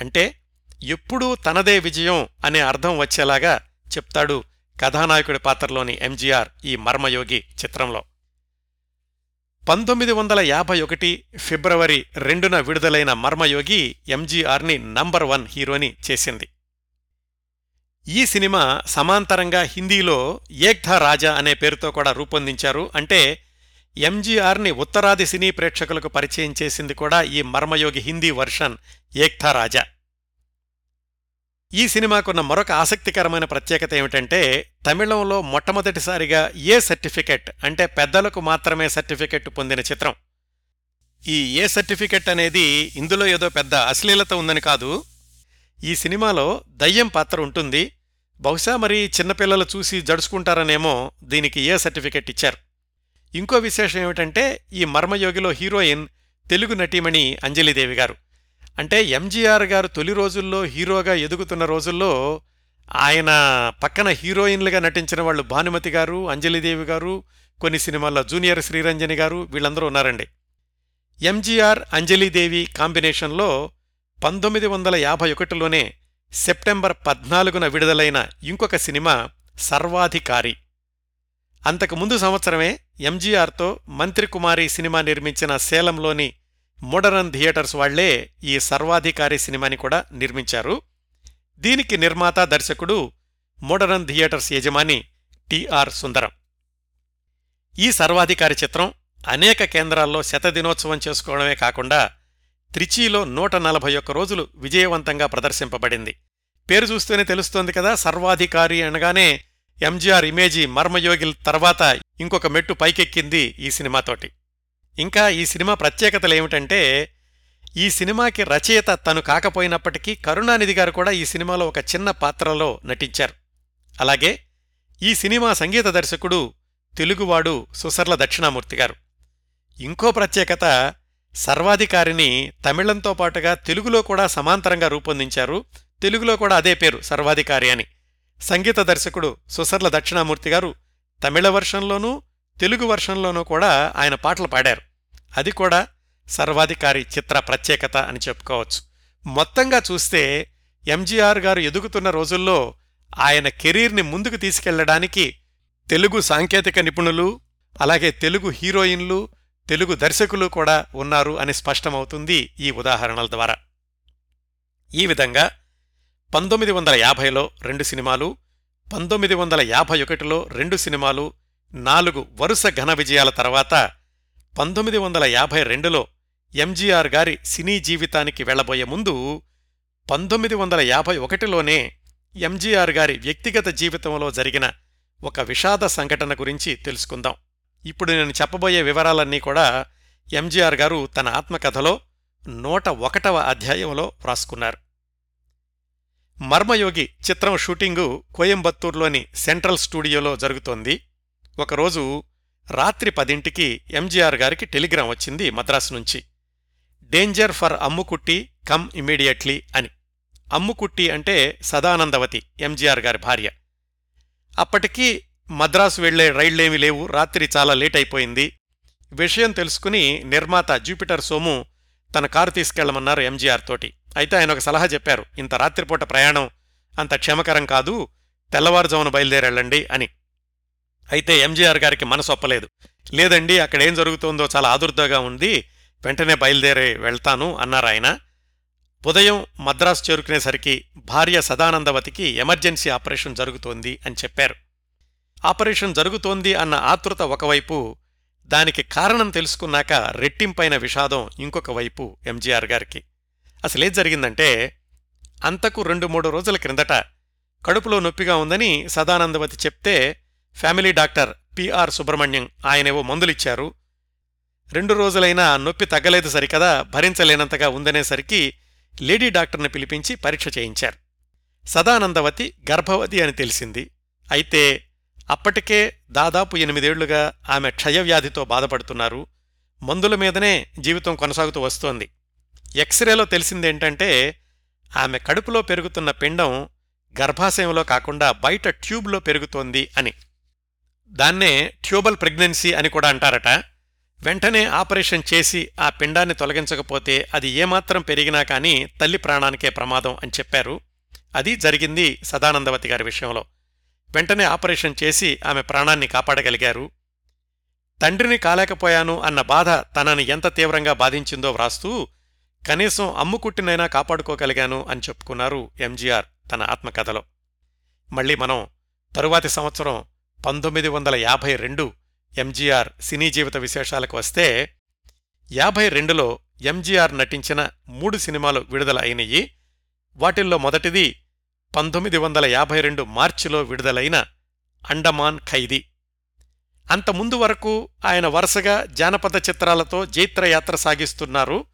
అంటే ఎప్పుడూ తనదే విజయం అనే అర్థం వచ్చేలాగా చెప్తాడు కథానాయకుడి పాత్రలోని ఎంజీఆర్ ఈ మర్మయోగి చిత్రంలో. పంతొమ్మిది వందల యాభై ఒకటి ఫిబ్రవరి రెండున విడుదలైన మర్మయోగి ఎంజీఆర్ని నంబర్ వన్ హీరోని చేసింది. ఈ సినిమా సమాంతరంగా హిందీలో ఏక్థా రాజా అనే పేరుతో కూడా రూపొందించారు. అంటే ఎంజీఆర్ని ఉత్తరాది సినీ ప్రేక్షకులకు పరిచయం చేసింది కూడా ఈ మర్మయోగి హిందీ వర్షన్ ఏక్థా రాజా. ఈ సినిమాకున్న మరొక ఆసక్తికరమైన ప్రత్యేకత ఏమిటంటే తమిళంలో మొట్టమొదటిసారిగా ఏ సర్టిఫికెట్ అంటే పెద్దలకు మాత్రమే సర్టిఫికెట్ పొందిన చిత్రం. ఈ ఏ సర్టిఫికెట్ అనేది ఇందులో ఏదో పెద్ద అశ్లీలత ఉందని కాదు. ఈ సినిమాలో దయ్యం పాత్ర ఉంటుంది. బహుశా మరి చిన్నపిల్లలు చూసి జడుచుకుంటారనేమో దీనికి ఏ సర్టిఫికెట్ ఇచ్చారు. ఇంకో విశేషం ఏమిటంటే ఈ మర్మయోగిలో హీరోయిన్ తెలుగు నటీమణి అంజలిదేవి గారు. అంటే ఎంజీఆర్ గారు తొలి రోజుల్లో హీరోగా ఎదుగుతున్న రోజుల్లో ఆయన పక్కన హీరోయిన్లుగా నటించిన వాళ్ళు భానుమతి గారు అంజలిదేవి గారు కొన్ని సినిమాల్లో జూనియర్ శ్రీరంజని గారు వీళ్ళందరూ ఉన్నారండి. ఎంజీఆర్ అంజలిదేవి కాంబినేషన్లో పంతొమ్మిది వందల యాభై ఒకటిలోనే సెప్టెంబర్ పద్నాలుగున విడుదలైన ఇంకొక సినిమా సర్వాధికారి. అంతకు ముందు సంవత్సరమే ఎంజీఆర్తో మంత్రికుమారి సినిమా నిర్మించిన సేలంలోని మోడరన్ థియేటర్స్ వాళ్ళే ఈ సర్వాధికారి సినిమాని కూడా నిర్మించారు. దీనికి నిర్మాత దర్శకుడు మోడరన్ థియేటర్స్ యజమాని టిఆర్ సుందరం. ఈ సర్వాధికారి చిత్రం అనేక కేంద్రాల్లో శతదినోత్సవం చేసుకోవడమే కాకుండా త్రిచీలో నూట నలభై ఒక్క రోజులు విజయవంతంగా ప్రదర్శింపబడింది. పేరు చూస్తూనే తెలుస్తోంది కదా సర్వాధికారి అనగానే ఎంజీఆర్ ఇమేజీ మర్మయోగిల్ తర్వాత ఇంకొక మెట్టు పైకెక్కింది ఈ సినిమాతోటి. ఇంకా ఈ సినిమా ప్రత్యేకతలేమిటంటే ఈ సినిమాకి రచయిత తను కాకపోయినప్పటికీ కరుణానిధి గారు కూడా ఈ సినిమాలో ఒక చిన్న పాత్రలో నటించారు. అలాగే ఈ సినిమా సంగీత దర్శకుడు తెలుగువాడు సుసర్ల దక్షిణామూర్తి గారు. ఇంకో ప్రత్యేకత సర్వాధికారిని తమిళంతో పాటుగా తెలుగులో కూడా సమాంతరంగా రూపొందించారు. తెలుగులో కూడా అదే పేరు సర్వాధికారి అని. సంగీత దర్శకుడు సుసర్ల దక్షిణామూర్తి గారు తమిళ వర్షంలోనూ తెలుగు వర్షంలోనూ కూడా ఆయన పాటలు పాడారు. అది కూడా సర్వాధికారి చిత్ర ప్రత్యేకత అని చెప్పుకోవచ్చు. మొత్తంగా చూస్తే ఎంజీఆర్ గారు ఎదుగుతున్న రోజుల్లో ఆయన కెరీర్ని ముందుకు తీసుకెళ్ళడానికి తెలుగు సాంకేతిక నిపుణులు అలాగే తెలుగు హీరోయిన్లు తెలుగు దర్శకులు కూడా ఉన్నారు అని స్పష్టమవుతుంది ఈ ఉదాహరణల ద్వారా. ఈ విధంగా పంతొమ్మిది వందల యాభైలో రెండు సినిమాలు పంతొమ్మిది వందల యాభై ఒకటిలో రెండు సినిమాలు నాలుగు వరుస ఘన విజయాల తర్వాత పంతొమ్మిది వందల యాభై రెండులో ఎంజీఆర్ గారి సినీ జీవితానికి వెళ్ళబోయే ముందు పంతొమ్మిది వందల యాభై ఒకటిలోనే ఎంజీఆర్ గారి వ్యక్తిగత జీవితంలో జరిగిన ఒక విషాద సంఘటన గురించి తెలుసుకుందాం. ఇప్పుడు నేను చెప్పబోయే వివరాలన్నీ కూడా ఎంజీఆర్ గారు తన ఆత్మకథలో నూట ఒకటవ అధ్యాయంలో వ్రాసుకున్నారు. మర్మయోగి చిత్రం షూటింగు కోయంబత్తూర్లోని సెంట్రల్ స్టూడియోలో జరుగుతోంది. ఒకరోజు రాత్రి పదింటికి ఎంజీఆర్ గారికి టెలిగ్రామ్ వచ్చింది మద్రాసు నుంచి. Danger for Ammukutty come immediately అని. అమ్ముకుట్టి అంటే సదానందవతి ఎంజీఆర్ గారి భార్య. అప్పటికీ మద్రాసు వెళ్ళే రైళ్ళేమీ లేవు రాత్రి చాలా లేట్ అయిపోయింది విషయం తెలుసుకుని నిర్మాత జూపిటర్ సోము తన కారు తీసుకెళ్ళమన్నారు ఎంజీఆర్ తోటి. అయితే ఆయన ఒక సలహా చెప్పారు ఇంత రాత్రిపూట ప్రయాణం అంత క్షేమకరం కాదు తెల్లవారుజామున బయలుదేరెళ్ళండి అని. అయితే ఎంజీఆర్ గారికి మనసు ఒప్పలేదు. లేదండి అక్కడేం జరుగుతోందో చాలా ఆదుర్దగా ఉంది. వెంటనే బయలుదేరి వెళ్తాను అన్నారు ఆయన. ఉదయం మద్రాసు చేరుకునేసరికి భార్య సదానందవతికి ఎమర్జెన్సీ ఆపరేషన్ జరుగుతోంది అని చెప్పారు. ఆపరేషన్ జరుగుతోంది అన్న ఆతృత ఒకవైపు దానికి కారణం తెలుసుకున్నాక రెట్టింపైన విషాదం ఇంకొక వైపు ఎంజీఆర్ గారికి. అసలేం జరిగిందంటే అంతకు రెండు మూడు రోజుల క్రిందట కడుపులో నొప్పిగా ఉందని సదానందవతి చెప్తే ఫ్యామిలీ డాక్టర్ పిఆర్ సుబ్రహ్మణ్యం ఆయనేవో మందులిచ్చారు. రెండు రోజులైనా నొప్పి తగ్గలేదు సరికదా భరించలేనంతగా ఉందనేసరికి లేడీ డాక్టర్ని పిలిపించి పరీక్ష చేయించారు. సదానందవతి గర్భవతి అని తెలిసింది. అయితే అప్పటికే దాదాపు ఎనిమిదేళ్ళుగా ఆమె క్షయవ్యాధితో బాధపడుతున్నారు. మందుల మీదనే జీవితం కొనసాగుతూ వస్తోంది. ఎక్స్రేలో తెలిసిందేంటంటే ఆమె కడుపులో పెరుగుతున్న పిండం గర్భాశయంలో కాకుండా బయట ట్యూబ్లో పెరుగుతోంది అని. దాన్నే ట్యూబల్ ప్రెగ్నెన్సీ అని కూడా అంటారట. వెంటనే ఆపరేషన్ చేసి ఆ పిండాన్ని తొలగించకపోతే అది ఏమాత్రం పెరిగినా కానీ తల్లి ప్రాణానికే ప్రమాదం అని చెప్పారు. అది జరిగింది సదానందవతి గారి విషయంలో. వెంటనే ఆపరేషన్ చేసి ఆమె ప్రాణాన్ని కాపాడగలిగారు. తండ్రిని కాలేకపోయాను అన్న బాధ తనని ఎంత తీవ్రంగా బాధించిందో వ్రాస్తూ కనీసం అమ్ముకుట్టినైనా కాపాడుకోగలిగాను అని చెప్పుకున్నారు ఎంజీఆర్ తన ఆత్మకథలో. మళ్ళీ మనం తరువాతి సంవత్సరం పంతొమ్మిది వందల యాభై రెండు ఎంజీఆర్ సినీ జీవిత విశేషాలకు వస్తే యాభై రెండులో ఎంజీఆర్ నటించిన మూడు సినిమాలు విడుదల అయినయి వాటిల్లో మొదటిది పంతొమ్మిది వందల యాభై రెండు మార్చిలో విడుదలైన అండమాన్ ఖైదీ. అంతముందు వరకు ఆయన వరుసగా జానపద చిత్రాలతో జైత్రయాత్ర సాగిస్తున్నారు.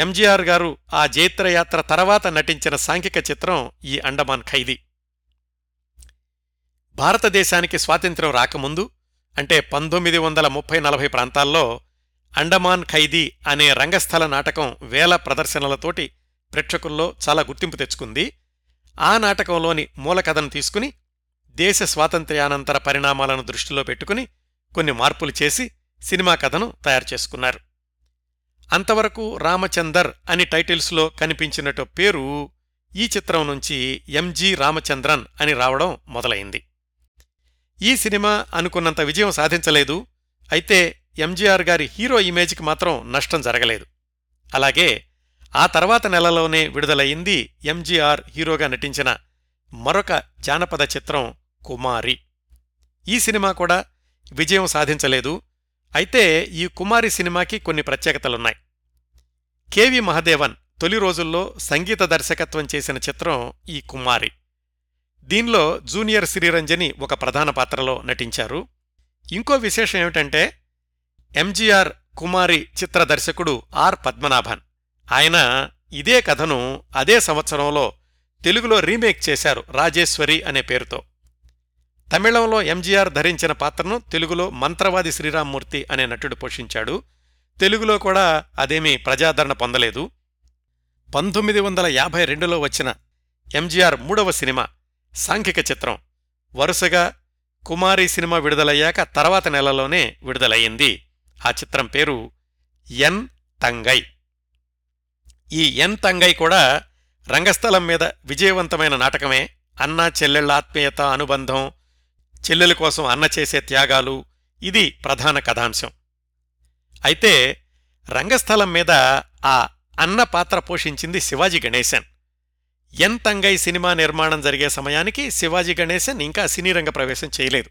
ఎంజీఆర్ గారు ఆ జైత్రయాత్ర తర్వాత నటించిన సాంఘిక చిత్రం ఈ అండమాన్ ఖైదీ. భారతదేశానికి స్వాతంత్ర్యం రాకముందు అంటే పంతొమ్మిది వందల ముప్పై నలభై ప్రాంతాల్లో అండమాన్ ఖైదీ అనే రంగస్థల నాటకం వేల ప్రదర్శనలతోటి ప్రేక్షకుల్లో చాలా గుర్తింపు తెచ్చుకుంది. ఆ నాటకంలోని మూలకథను తీసుకుని దేశ స్వాతంత్ర్యానంతర పరిణామాలను దృష్టిలో పెట్టుకుని కొన్ని మార్పులు చేసి సినిమా కథను తయారు చేసుకున్నారు. అంతవరకు రామచందర్ అని టైటిల్స్లో కనిపించినట్టు పేరు ఈ చిత్రం నుంచి ఎంజి రామచంద్రన్ అని రావడం మొదలైంది. ఈ సినిమా అనుకున్నంత విజయం సాధించలేదు. అయితే ఎంజీఆర్ గారి హీరో ఇమేజ్కి మాత్రం నష్టం జరగలేదు. అలాగే ఆ తర్వాత నెలలోనే విడుదలయింది ఎంజీఆర్ హీరోగా నటించిన మరొక జానపద చిత్రం కుమారి. ఈ సినిమా కూడా విజయం సాధించలేదు. అయితే ఈ కుమారి సినిమాకి కొన్ని ప్రత్యేకతలున్నాయి. కెవి మహదేవన్ తొలి రోజుల్లో సంగీత దర్శకత్వం చేసిన చిత్రం ఈ కుమారి. దీనిలో జూనియర్ శ్రీరంజని ఒక ప్రధాన పాత్రలో నటించారు. ఇంకో విశేషం ఏమిటంటే ఎంజీఆర్ కుమారి చిత్ర దర్శకుడు ఆర్ పద్మనాభన్. ఆయన ఇదే కథను అదే సంవత్సరంలో తెలుగులో రీమేక్ చేశారు రాజేశ్వరి అనే పేరుతో. తమిళంలో ఎంజీఆర్ ధరించిన పాత్రను తెలుగులో మంత్రవాది శ్రీరామ్మూర్తి అనే నటుడు పోషించాడు. తెలుగులో కూడా అదేమీ ప్రజాదరణ పొందలేదు. పంతొమ్మిది వందల యాభై రెండులో వచ్చిన ఎంజీఆర్ మూడవ సినిమా సాంఘిక చిత్రం. వరుసగా కుమారి సినిమా విడుదలయ్యాక తర్వాత నెలలోనే విడుదలయ్యింది. ఆ చిత్రం పేరు ఎన్ తంగై. ఈ ఎన్ తంగై కూడా రంగస్థలం మీద విజయవంతమైన నాటకమే. అన్న చెల్లెళ్ళ ఆత్మీయత అనుబంధం చెల్లెల కోసం అన్న చేసే త్యాగాలు ఇది ప్రధాన కథాంశం. అయితే రంగస్థలం మీద ఆ అన్న పాత్ర పోషించింది శివాజీ గణేశన్. ఎన్ తంగై సినిమా నిర్మాణం జరిగే సమయానికి శివాజీ గణేశన్ ఇంకా సినీ రంగ ప్రవేశం చేయలేదు.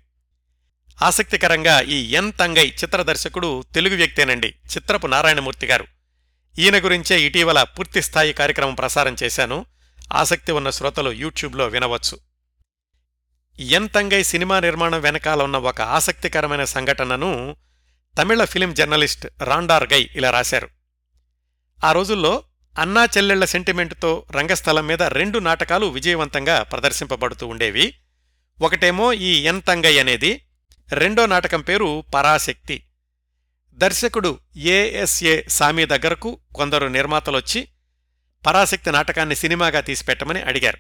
ఆసక్తికరంగా ఈ ఎన్ తంగై చిత్ర దర్శకుడు తెలుగు వ్యక్తేనండి చిత్రపు నారాయణమూర్తి గారు. ఈయన గురించే ఇటీవల పూర్తిస్థాయి కార్యక్రమం ప్రసారం చేశాను. ఆసక్తి ఉన్న శ్రోతలు యూట్యూబ్లో వినవచ్చు. ఎన్ తంగై సినిమా నిర్మాణం వెనకాల ఉన్న ఒక ఆసక్తికరమైన సంఘటనను తమిళ ఫిలిం జర్నలిస్ట్ రాండార్ గై ఇలా రాశారు. ఆ రోజుల్లో అన్నా చెల్లెళ్ళ సెంటిమెంటుతో రంగస్థలం మీద రెండు నాటకాలు విజయవంతంగా ప్రదర్శింపబడుతూ ఉండేవి. ఒకటేమో ఈ ఎన్ అనేది రెండో నాటకం పేరు పరాశక్తి. దర్శకుడు ఏఎస్ఏ సామి దగ్గరకు కొందరు నిర్మాతలొచ్చి పరాశక్తి నాటకాన్ని సినిమాగా తీసిపెట్టమని అడిగారు.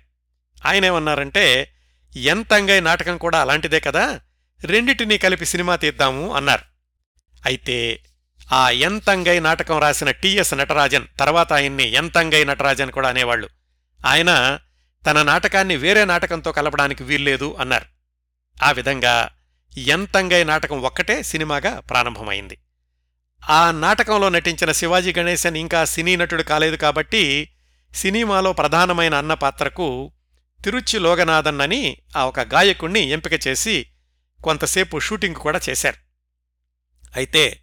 ఆయనేమన్నారంటే ఎంతంగై నాటకం కూడా అలాంటిదే కదా రెండిటినీ కలిపి సినిమా తీద్దాము అన్నారు. అయితే ఆ ఎంతంగై నాటకం రాసిన టిఎస్ నటరాజన్ తర్వాత ఆయన్ని ఎంతంగై నటరాజన్ కూడా అనేవాళ్ళు ఆయన తన నాటకాన్ని వేరే నాటకంతో కలపడానికి వీల్లేదు అన్నారు. ఆ విధంగా ఎంతంగై నాటకం ఒక్కటే సినిమాగా ప్రారంభమైంది. ఆ నాటకంలో నటించిన శివాజీ గణేశన్ ఇంకా సినీ నటుడు కాలేదు కాబట్టి సినిమాలో ప్రధానమైన అన్న పాత్రకు తిరుచి లోగనాథన్ అని ఆ ఒక గాయకుణ్ణి ఎంపిక చేసి కొంతసేపు షూటింగ్ కూడా చేశారు. అయితే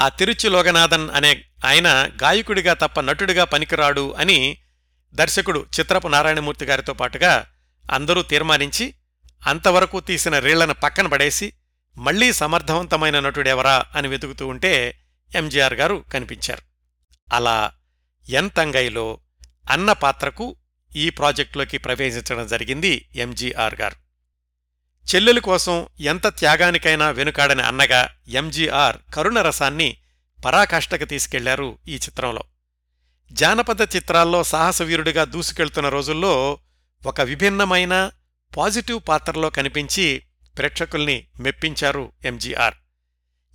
ఆ తిరుచి లోగనాథన్ అనే ఆయన గాయకుడిగా తప్ప నటుడిగా పనికిరాడు అని దర్శకుడు చిత్రపు నారాయణమూర్తి గారితో పాటుగా అందరూ తీర్మానించి అంతవరకు తీసిన రీళ్ళను పక్కన పడేసి మళ్ళీ సమర్థవంతమైన నటుడెవరా అని వెతుకుతూ ఉంటే ఎంజీఆర్ గారు కనిపించారు. అలా ఎన్ తంగైలో అన్న పాత్రకు ఈ ప్రాజెక్టులోకి ప్రవేశించడం జరిగింది ఎంజీఆర్ గారు. చెల్లెలు కోసం ఎంత త్యాగానికైనా వెనుకాడని అన్నగా ఎంజీఆర్ కరుణ రసాన్ని పరాకాష్ఠకు తీసుకెళ్ళారు ఈ చిత్రంలో. జానపద చిత్రాల్లో సాహసవీరుడిగా దూసుకెళ్తున్న రోజుల్లో ఒక విభిన్నమైన పాజిటివ్ పాత్రలో కనిపించి ప్రేక్షకుల్ని మెప్పించారు ఎంజీఆర్.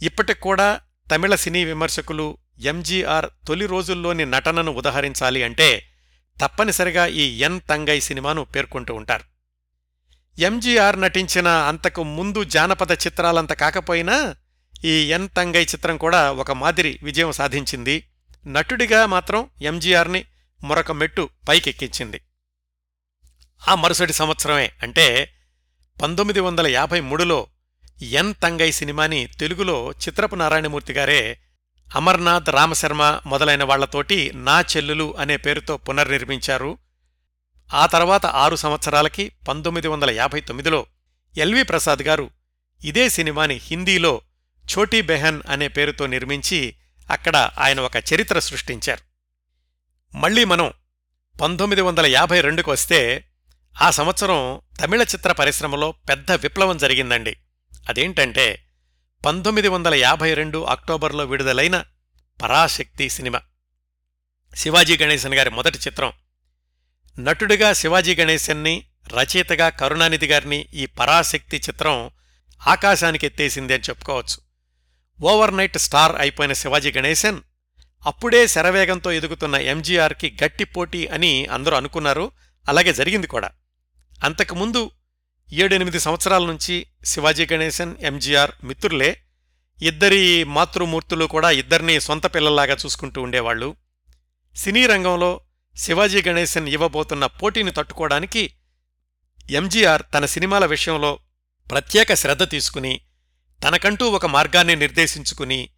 ఇప్పటికూడా తమిళ సినీ విమర్శకులు ఎంజీఆర్ తొలి రోజుల్లోని నటనను ఉదహరించాలి అంటే తప్పనిసరిగా ఈ ఎన్ తంగై సినిమాను పేర్కొంటూ ఉంటారు. ఎంజీఆర్ నటించిన అంతకు ముందు జానపద చిత్రాలంత కాకపోయినా ఈ ఎన్ తంగై చిత్రం కూడా ఒక మాదిరి విజయం సాధించింది. నటుడిగా మాత్రం ఎంజీఆర్ని మరొక మెట్టు పైకెక్కించింది. ఆ మరుసటి సంవత్సరమే అంటే పంతొమ్మిది వందల యాభై మూడులో ఎన్ తంగై సినిమాని తెలుగులో చిత్రపు నారాయణమూర్తి గారే అమర్నాథ్ రామశర్మ మొదలైన వాళ్ళతోటి నా చెల్లులు అనే పేరుతో పునర్నిర్మించారు. ఆ తర్వాత ఆరు సంవత్సరాలకి పంతొమ్మిది వందల యాభై తొమ్మిదిలో ఎల్వి ప్రసాద్ గారు ఇదే సినిమాని హిందీలో ఛోటీ బెహన్ అనే పేరుతో నిర్మించి అక్కడ ఆయన ఒక చరిత్ర సృష్టించారు. మళ్ళీ మనం పంతొమ్మిది వందల యాభై రెండుకు వస్తే ఆ సంవత్సరం తమిళ చిత్ర పరిశ్రమలో పెద్ద విప్లవం జరిగిందండి. అదేంటంటే పంతొమ్మిది వందల యాభై రెండు అక్టోబర్లో విడుదలైన పరాశక్తి సినిమా. శివాజీ గణేశన్ గారి మొదటి చిత్రం. నటుడిగా శివాజీ గణేశన్ని రచయితగా కరుణానిధి గారిని ఈ పరాశక్తి చిత్రం ఆకాశానికి ఎత్తేసింది అని చెప్పుకోవచ్చు. ఓవర్ నైట్ స్టార్ అయిపోయిన శివాజీ గణేశన్ అప్పుడే శరవేగంతో ఎదుగుతున్న ఎంజీఆర్కి గట్టి పోటీ అని అందరూ అనుకున్నారు. అలాగే జరిగింది కూడా. అంతకుముందు ఏడెనిమిది సంవత్సరాల నుంచి శివాజీ గణేశన్ ఎంజీఆర్ మిత్రులే. ఇద్దరి మాతృమూర్తులు కూడా ఇద్దరినీ సొంత పిల్లల్లాగా చూసుకుంటూ ఉండేవాళ్ళు సినీ రంగంలో శివాజీ గణేశన్ ఇవ్వబోతున్న పోటీని తట్టుకోవడానికి ఎంజీఆర్ తన సినిమాల విషయంలో ప్రత్యేక శ్రద్ధ తీసుకుని తనకంటూ ఒక మార్గాన్ని నిర్దేశించుకుని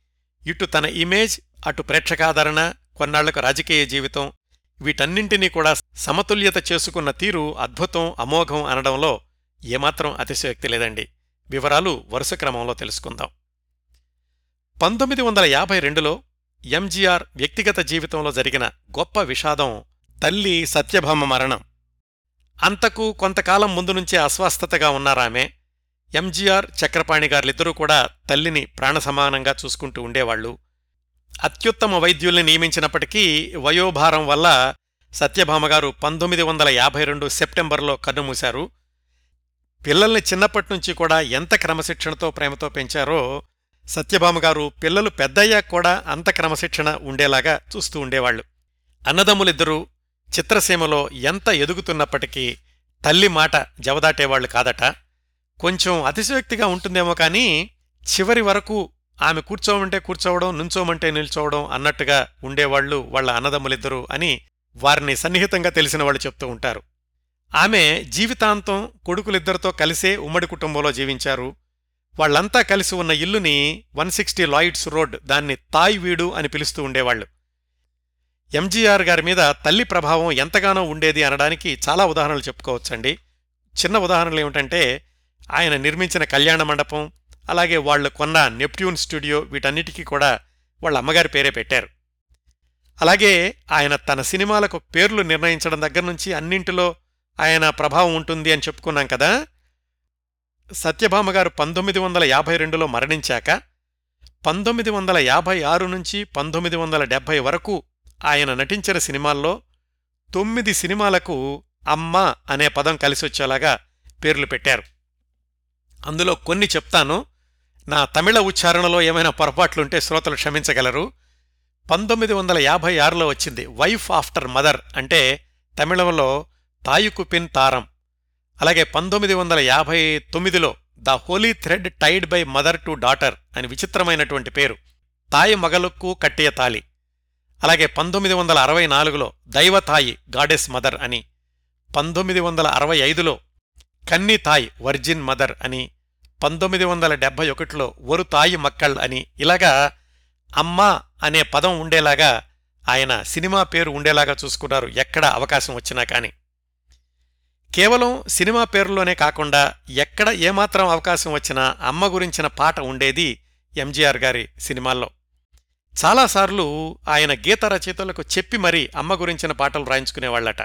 ఇటు తన ఇమేజ్ అటు ప్రేక్షకాదరణ కొన్నాళ్ళకు రాజకీయ జీవితం వీటన్నింటినీ కూడా సమతుల్యత చేసుకున్న తీరు అద్భుతం అమోఘం అనడంలో ఏమాత్రం అతిశయోక్తి లేదండి. వివరాలు వరుస క్రమంలో తెలుసుకుందాం. పంతొమ్మిది వందల యాభై రెండులో ఎంజీఆర్ వ్యక్తిగత జీవితంలో జరిగిన గొప్ప విషాదం తల్లి సత్యభామ మరణం. అంతకు కొంతకాలం ముందు నుంచే అస్వస్థతగా ఉన్నారామె. ఎంజీఆర్ చక్రపాణి గారిద్దరూ కూడా తల్లిని ప్రాణసమానంగా చూసుకుంటూ ఉండేవాళ్ళు అత్యుత్తమ వైద్యుల్ని నియమించినప్పటికీ వయోభారం వల్ల సత్యభామగారు పంతొమ్మిది వందల యాభై రెండు సెప్టెంబర్లో కన్నుమూశారు పిల్లల్ని చిన్నప్పటినుంచి కూడా ఎంత క్రమశిక్షణతో ప్రేమతో పెంచారో సత్యభామగారు పిల్లలు పెద్దయ్యాక కూడా అంత క్రమశిక్షణ ఉండేలాగా చూస్తూ ఉండేవాళ్ళు అన్నదమ్ములిద్దరూ చిత్రసీమలో ఎంత ఎదుగుతున్నప్పటికీ తల్లి మాట జవదాటేవాళ్ళు కాదట. కొంచెం అతిశయోక్తిగా ఉంటుందేమో కానీ చివరి వరకు ఆమె కూర్చోమంటే కూర్చోవడం నుంచోమంటే నిల్చోవడం అన్నట్టుగా ఉండేవాళ్ళు వాళ్ళ అన్నదమ్ములిద్దరూ అని వారిని సన్నిహితంగా తెలిసిన వాళ్ళు చెప్తూ ఉంటారు. ఆమె జీవితాంతం కొడుకులిద్దరితో కలిసే ఉమ్మడి కుటుంబంలో జీవించారు. వాళ్ళంతా కలిసి ఉన్న ఇల్లుని వన్ సిక్స్టీ లాయిడ్స్ రోడ్ దాన్ని తాయ్ వీడు అని పిలుస్తూ ఉండేవాళ్ళు ఎంజీఆర్ గారి మీద తల్లి ప్రభావం ఎంతగానో ఉండేది అనడానికి చాలా ఉదాహరణలు చెప్పుకోవచ్చండి. చిన్న ఉదాహరణలు ఏమిటంటే ఆయన నిర్మించిన కళ్యాణ మండపం అలాగే వాళ్ళు కొన్న నెప్ట్యూన్ స్టూడియో వీటన్నిటికీ కూడా వాళ్ళ అమ్మగారి పేరే పెట్టారు. అలాగే ఆయన తన సినిమాలకు పేర్లు నిర్ణయించడం దగ్గర నుంచి అన్నింటిలో ఆయన ప్రభావం ఉంటుంది అని చెప్పుకున్నాం కదా సత్యభామ గారు పంతొమ్మిది వందల యాభై రెండులో మరణించాక పంతొమ్మిది వందల యాభై ఆరు నుంచి పంతొమ్మిది వందల డెబ్భై వరకు ఆయన నటించిన సినిమాల్లో తొమ్మిది సినిమాలకు అమ్మ అనే పదం కలిసొచ్చేలాగా పేర్లు పెట్టారు. అందులో కొన్ని చెప్తాను. నా తమిళ ఉచ్చారణలో ఏమైనా పొరపాట్లుంటే శ్రోతలు క్షమించగలరు. పంతొమ్మిది వందల యాభై ఆరులో వచ్చింది వైఫ్ ఆఫ్టర్ మదర్ అంటే తమిళంలో తాయుకు పిన్ తారం. అలాగే పంతొమ్మిది వందల యాభై తొమ్మిదిలో the holy thread tied by mother to daughter అని విచిత్రమైనటువంటి పేరు. తాయి మగలుక్కు కట్టియ తాలి అలాగే పంతొమ్మిది వందల అరవై నాలుగులో దైవతాయి గాడెస్ మదర్ అని. పంతొమ్మిది వందల అరవై ఐదులో కన్ని తాయ్ వర్జిన్ మదర్ అని. పంతొమ్మిది వందల డెబ్భై ఒకటిలో ఒరు తాయి మక్కళ్ అని. ఇలాగా అమ్మా అనే పదం ఉండేలాగా ఆయన సినిమా పేరు ఉండేలాగా చూసుకున్నారు. ఎక్కడ అవకాశం వచ్చినా కానీ. కేవలం సినిమా పేరులోనే కాకుండా ఎక్కడ ఏమాత్రం అవకాశం వచ్చినా అమ్మ గురించిన పాట ఉండేది ఎంజీఆర్ గారి సినిమాల్లో. చాలాసార్లు ఆయన గీత రచయితలకు చెప్పి మరీ అమ్మ గురించిన పాటలు రాయించుకునేవాళ్ళట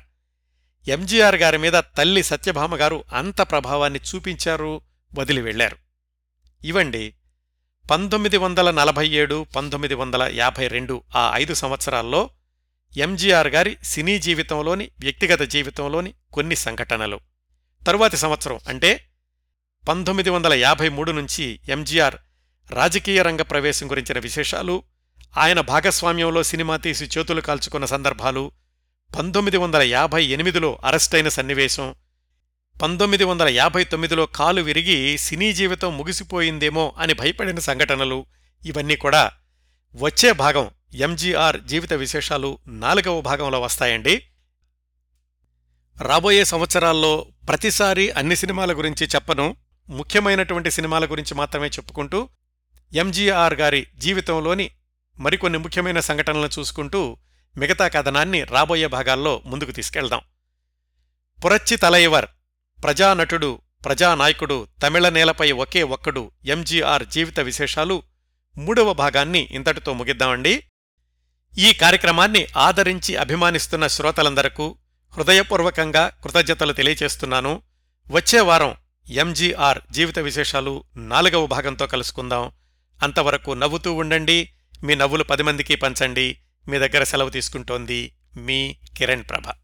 ఎంజీఆర్ గారి మీద తల్లి సత్యభామ గారు అంత ప్రభావాన్ని చూపించారు వదిలి వెళ్ళారు ఇవండి పంతొమ్మిది వందల నలభై ఏడు పంతొమ్మిది వందల యాభై రెండు ఆ ఐదు సంవత్సరాల్లో ఎంజీఆర్ గారి సినీ జీవితంలోని వ్యక్తిగత జీవితంలోని కొన్ని సంఘటనలు. తరువాతి సంవత్సరం అంటే పంతొమ్మిది వందల యాభై మూడు నుంచి ఎంజీఆర్ రాజకీయ రంగ ప్రవేశం గురించిన విశేషాలు ఆయన భాగస్వామ్యంలో సినిమా తీసి చేతులు కాల్చుకున్న సందర్భాలు పంతొమ్మిది వందల యాభై ఎనిమిదిలో అరెస్టైన సన్నివేశం పంతొమ్మిది వందల యాభై తొమ్మిదిలో కాలు విరిగి సినీ జీవితం ముగిసిపోయిందేమో అని భయపడిన సంఘటనలు ఇవన్నీ కూడా వచ్చే భాగం ఎంజీఆర్ జీవిత విశేషాలు నాలుగవ భాగంలో వస్తాయండి. రాబోయే సంవత్సరాల్లో ప్రతిసారి అన్ని సినిమాల గురించి చెప్పను. ముఖ్యమైనటువంటి సినిమాల గురించి మాత్రమే చెప్పుకుంటూ ఎంజీఆర్ గారి జీవితంలోని మరికొన్ని ముఖ్యమైన సంఘటనలను చూసుకుంటూ మిగతా కథనాన్ని రాబోయే భాగాల్లో ముందుకు తీసుకెళ్దాం. పురచ్చి తలైవర్ ప్రజానటుడు ప్రజానాయకుడు తమిళ నేలపై ఒకే ఒక్కడు ఎంజీఆర్ జీవిత విశేషాలు మూడవ భాగాన్ని ఇంతటితో ముగిద్దామండి. ఈ కార్యక్రమాన్ని ఆదరించి అభిమానిస్తున్న శ్రోతలందరకు హృదయపూర్వకంగా కృతజ్ఞతలు తెలియచేస్తున్నాను. వచ్చే వారం ఎంజీఆర్ జీవిత విశేషాలు నాలుగవ భాగంతో కలుసుకుందాం. అంతవరకు నవ్వుతూ ఉండండి. మీ నవ్వులు పది మందికి పంచండి. మీ దగ్గర సెలవు తీసుకుంటోంది మీ కిరణ్ ప్రభ.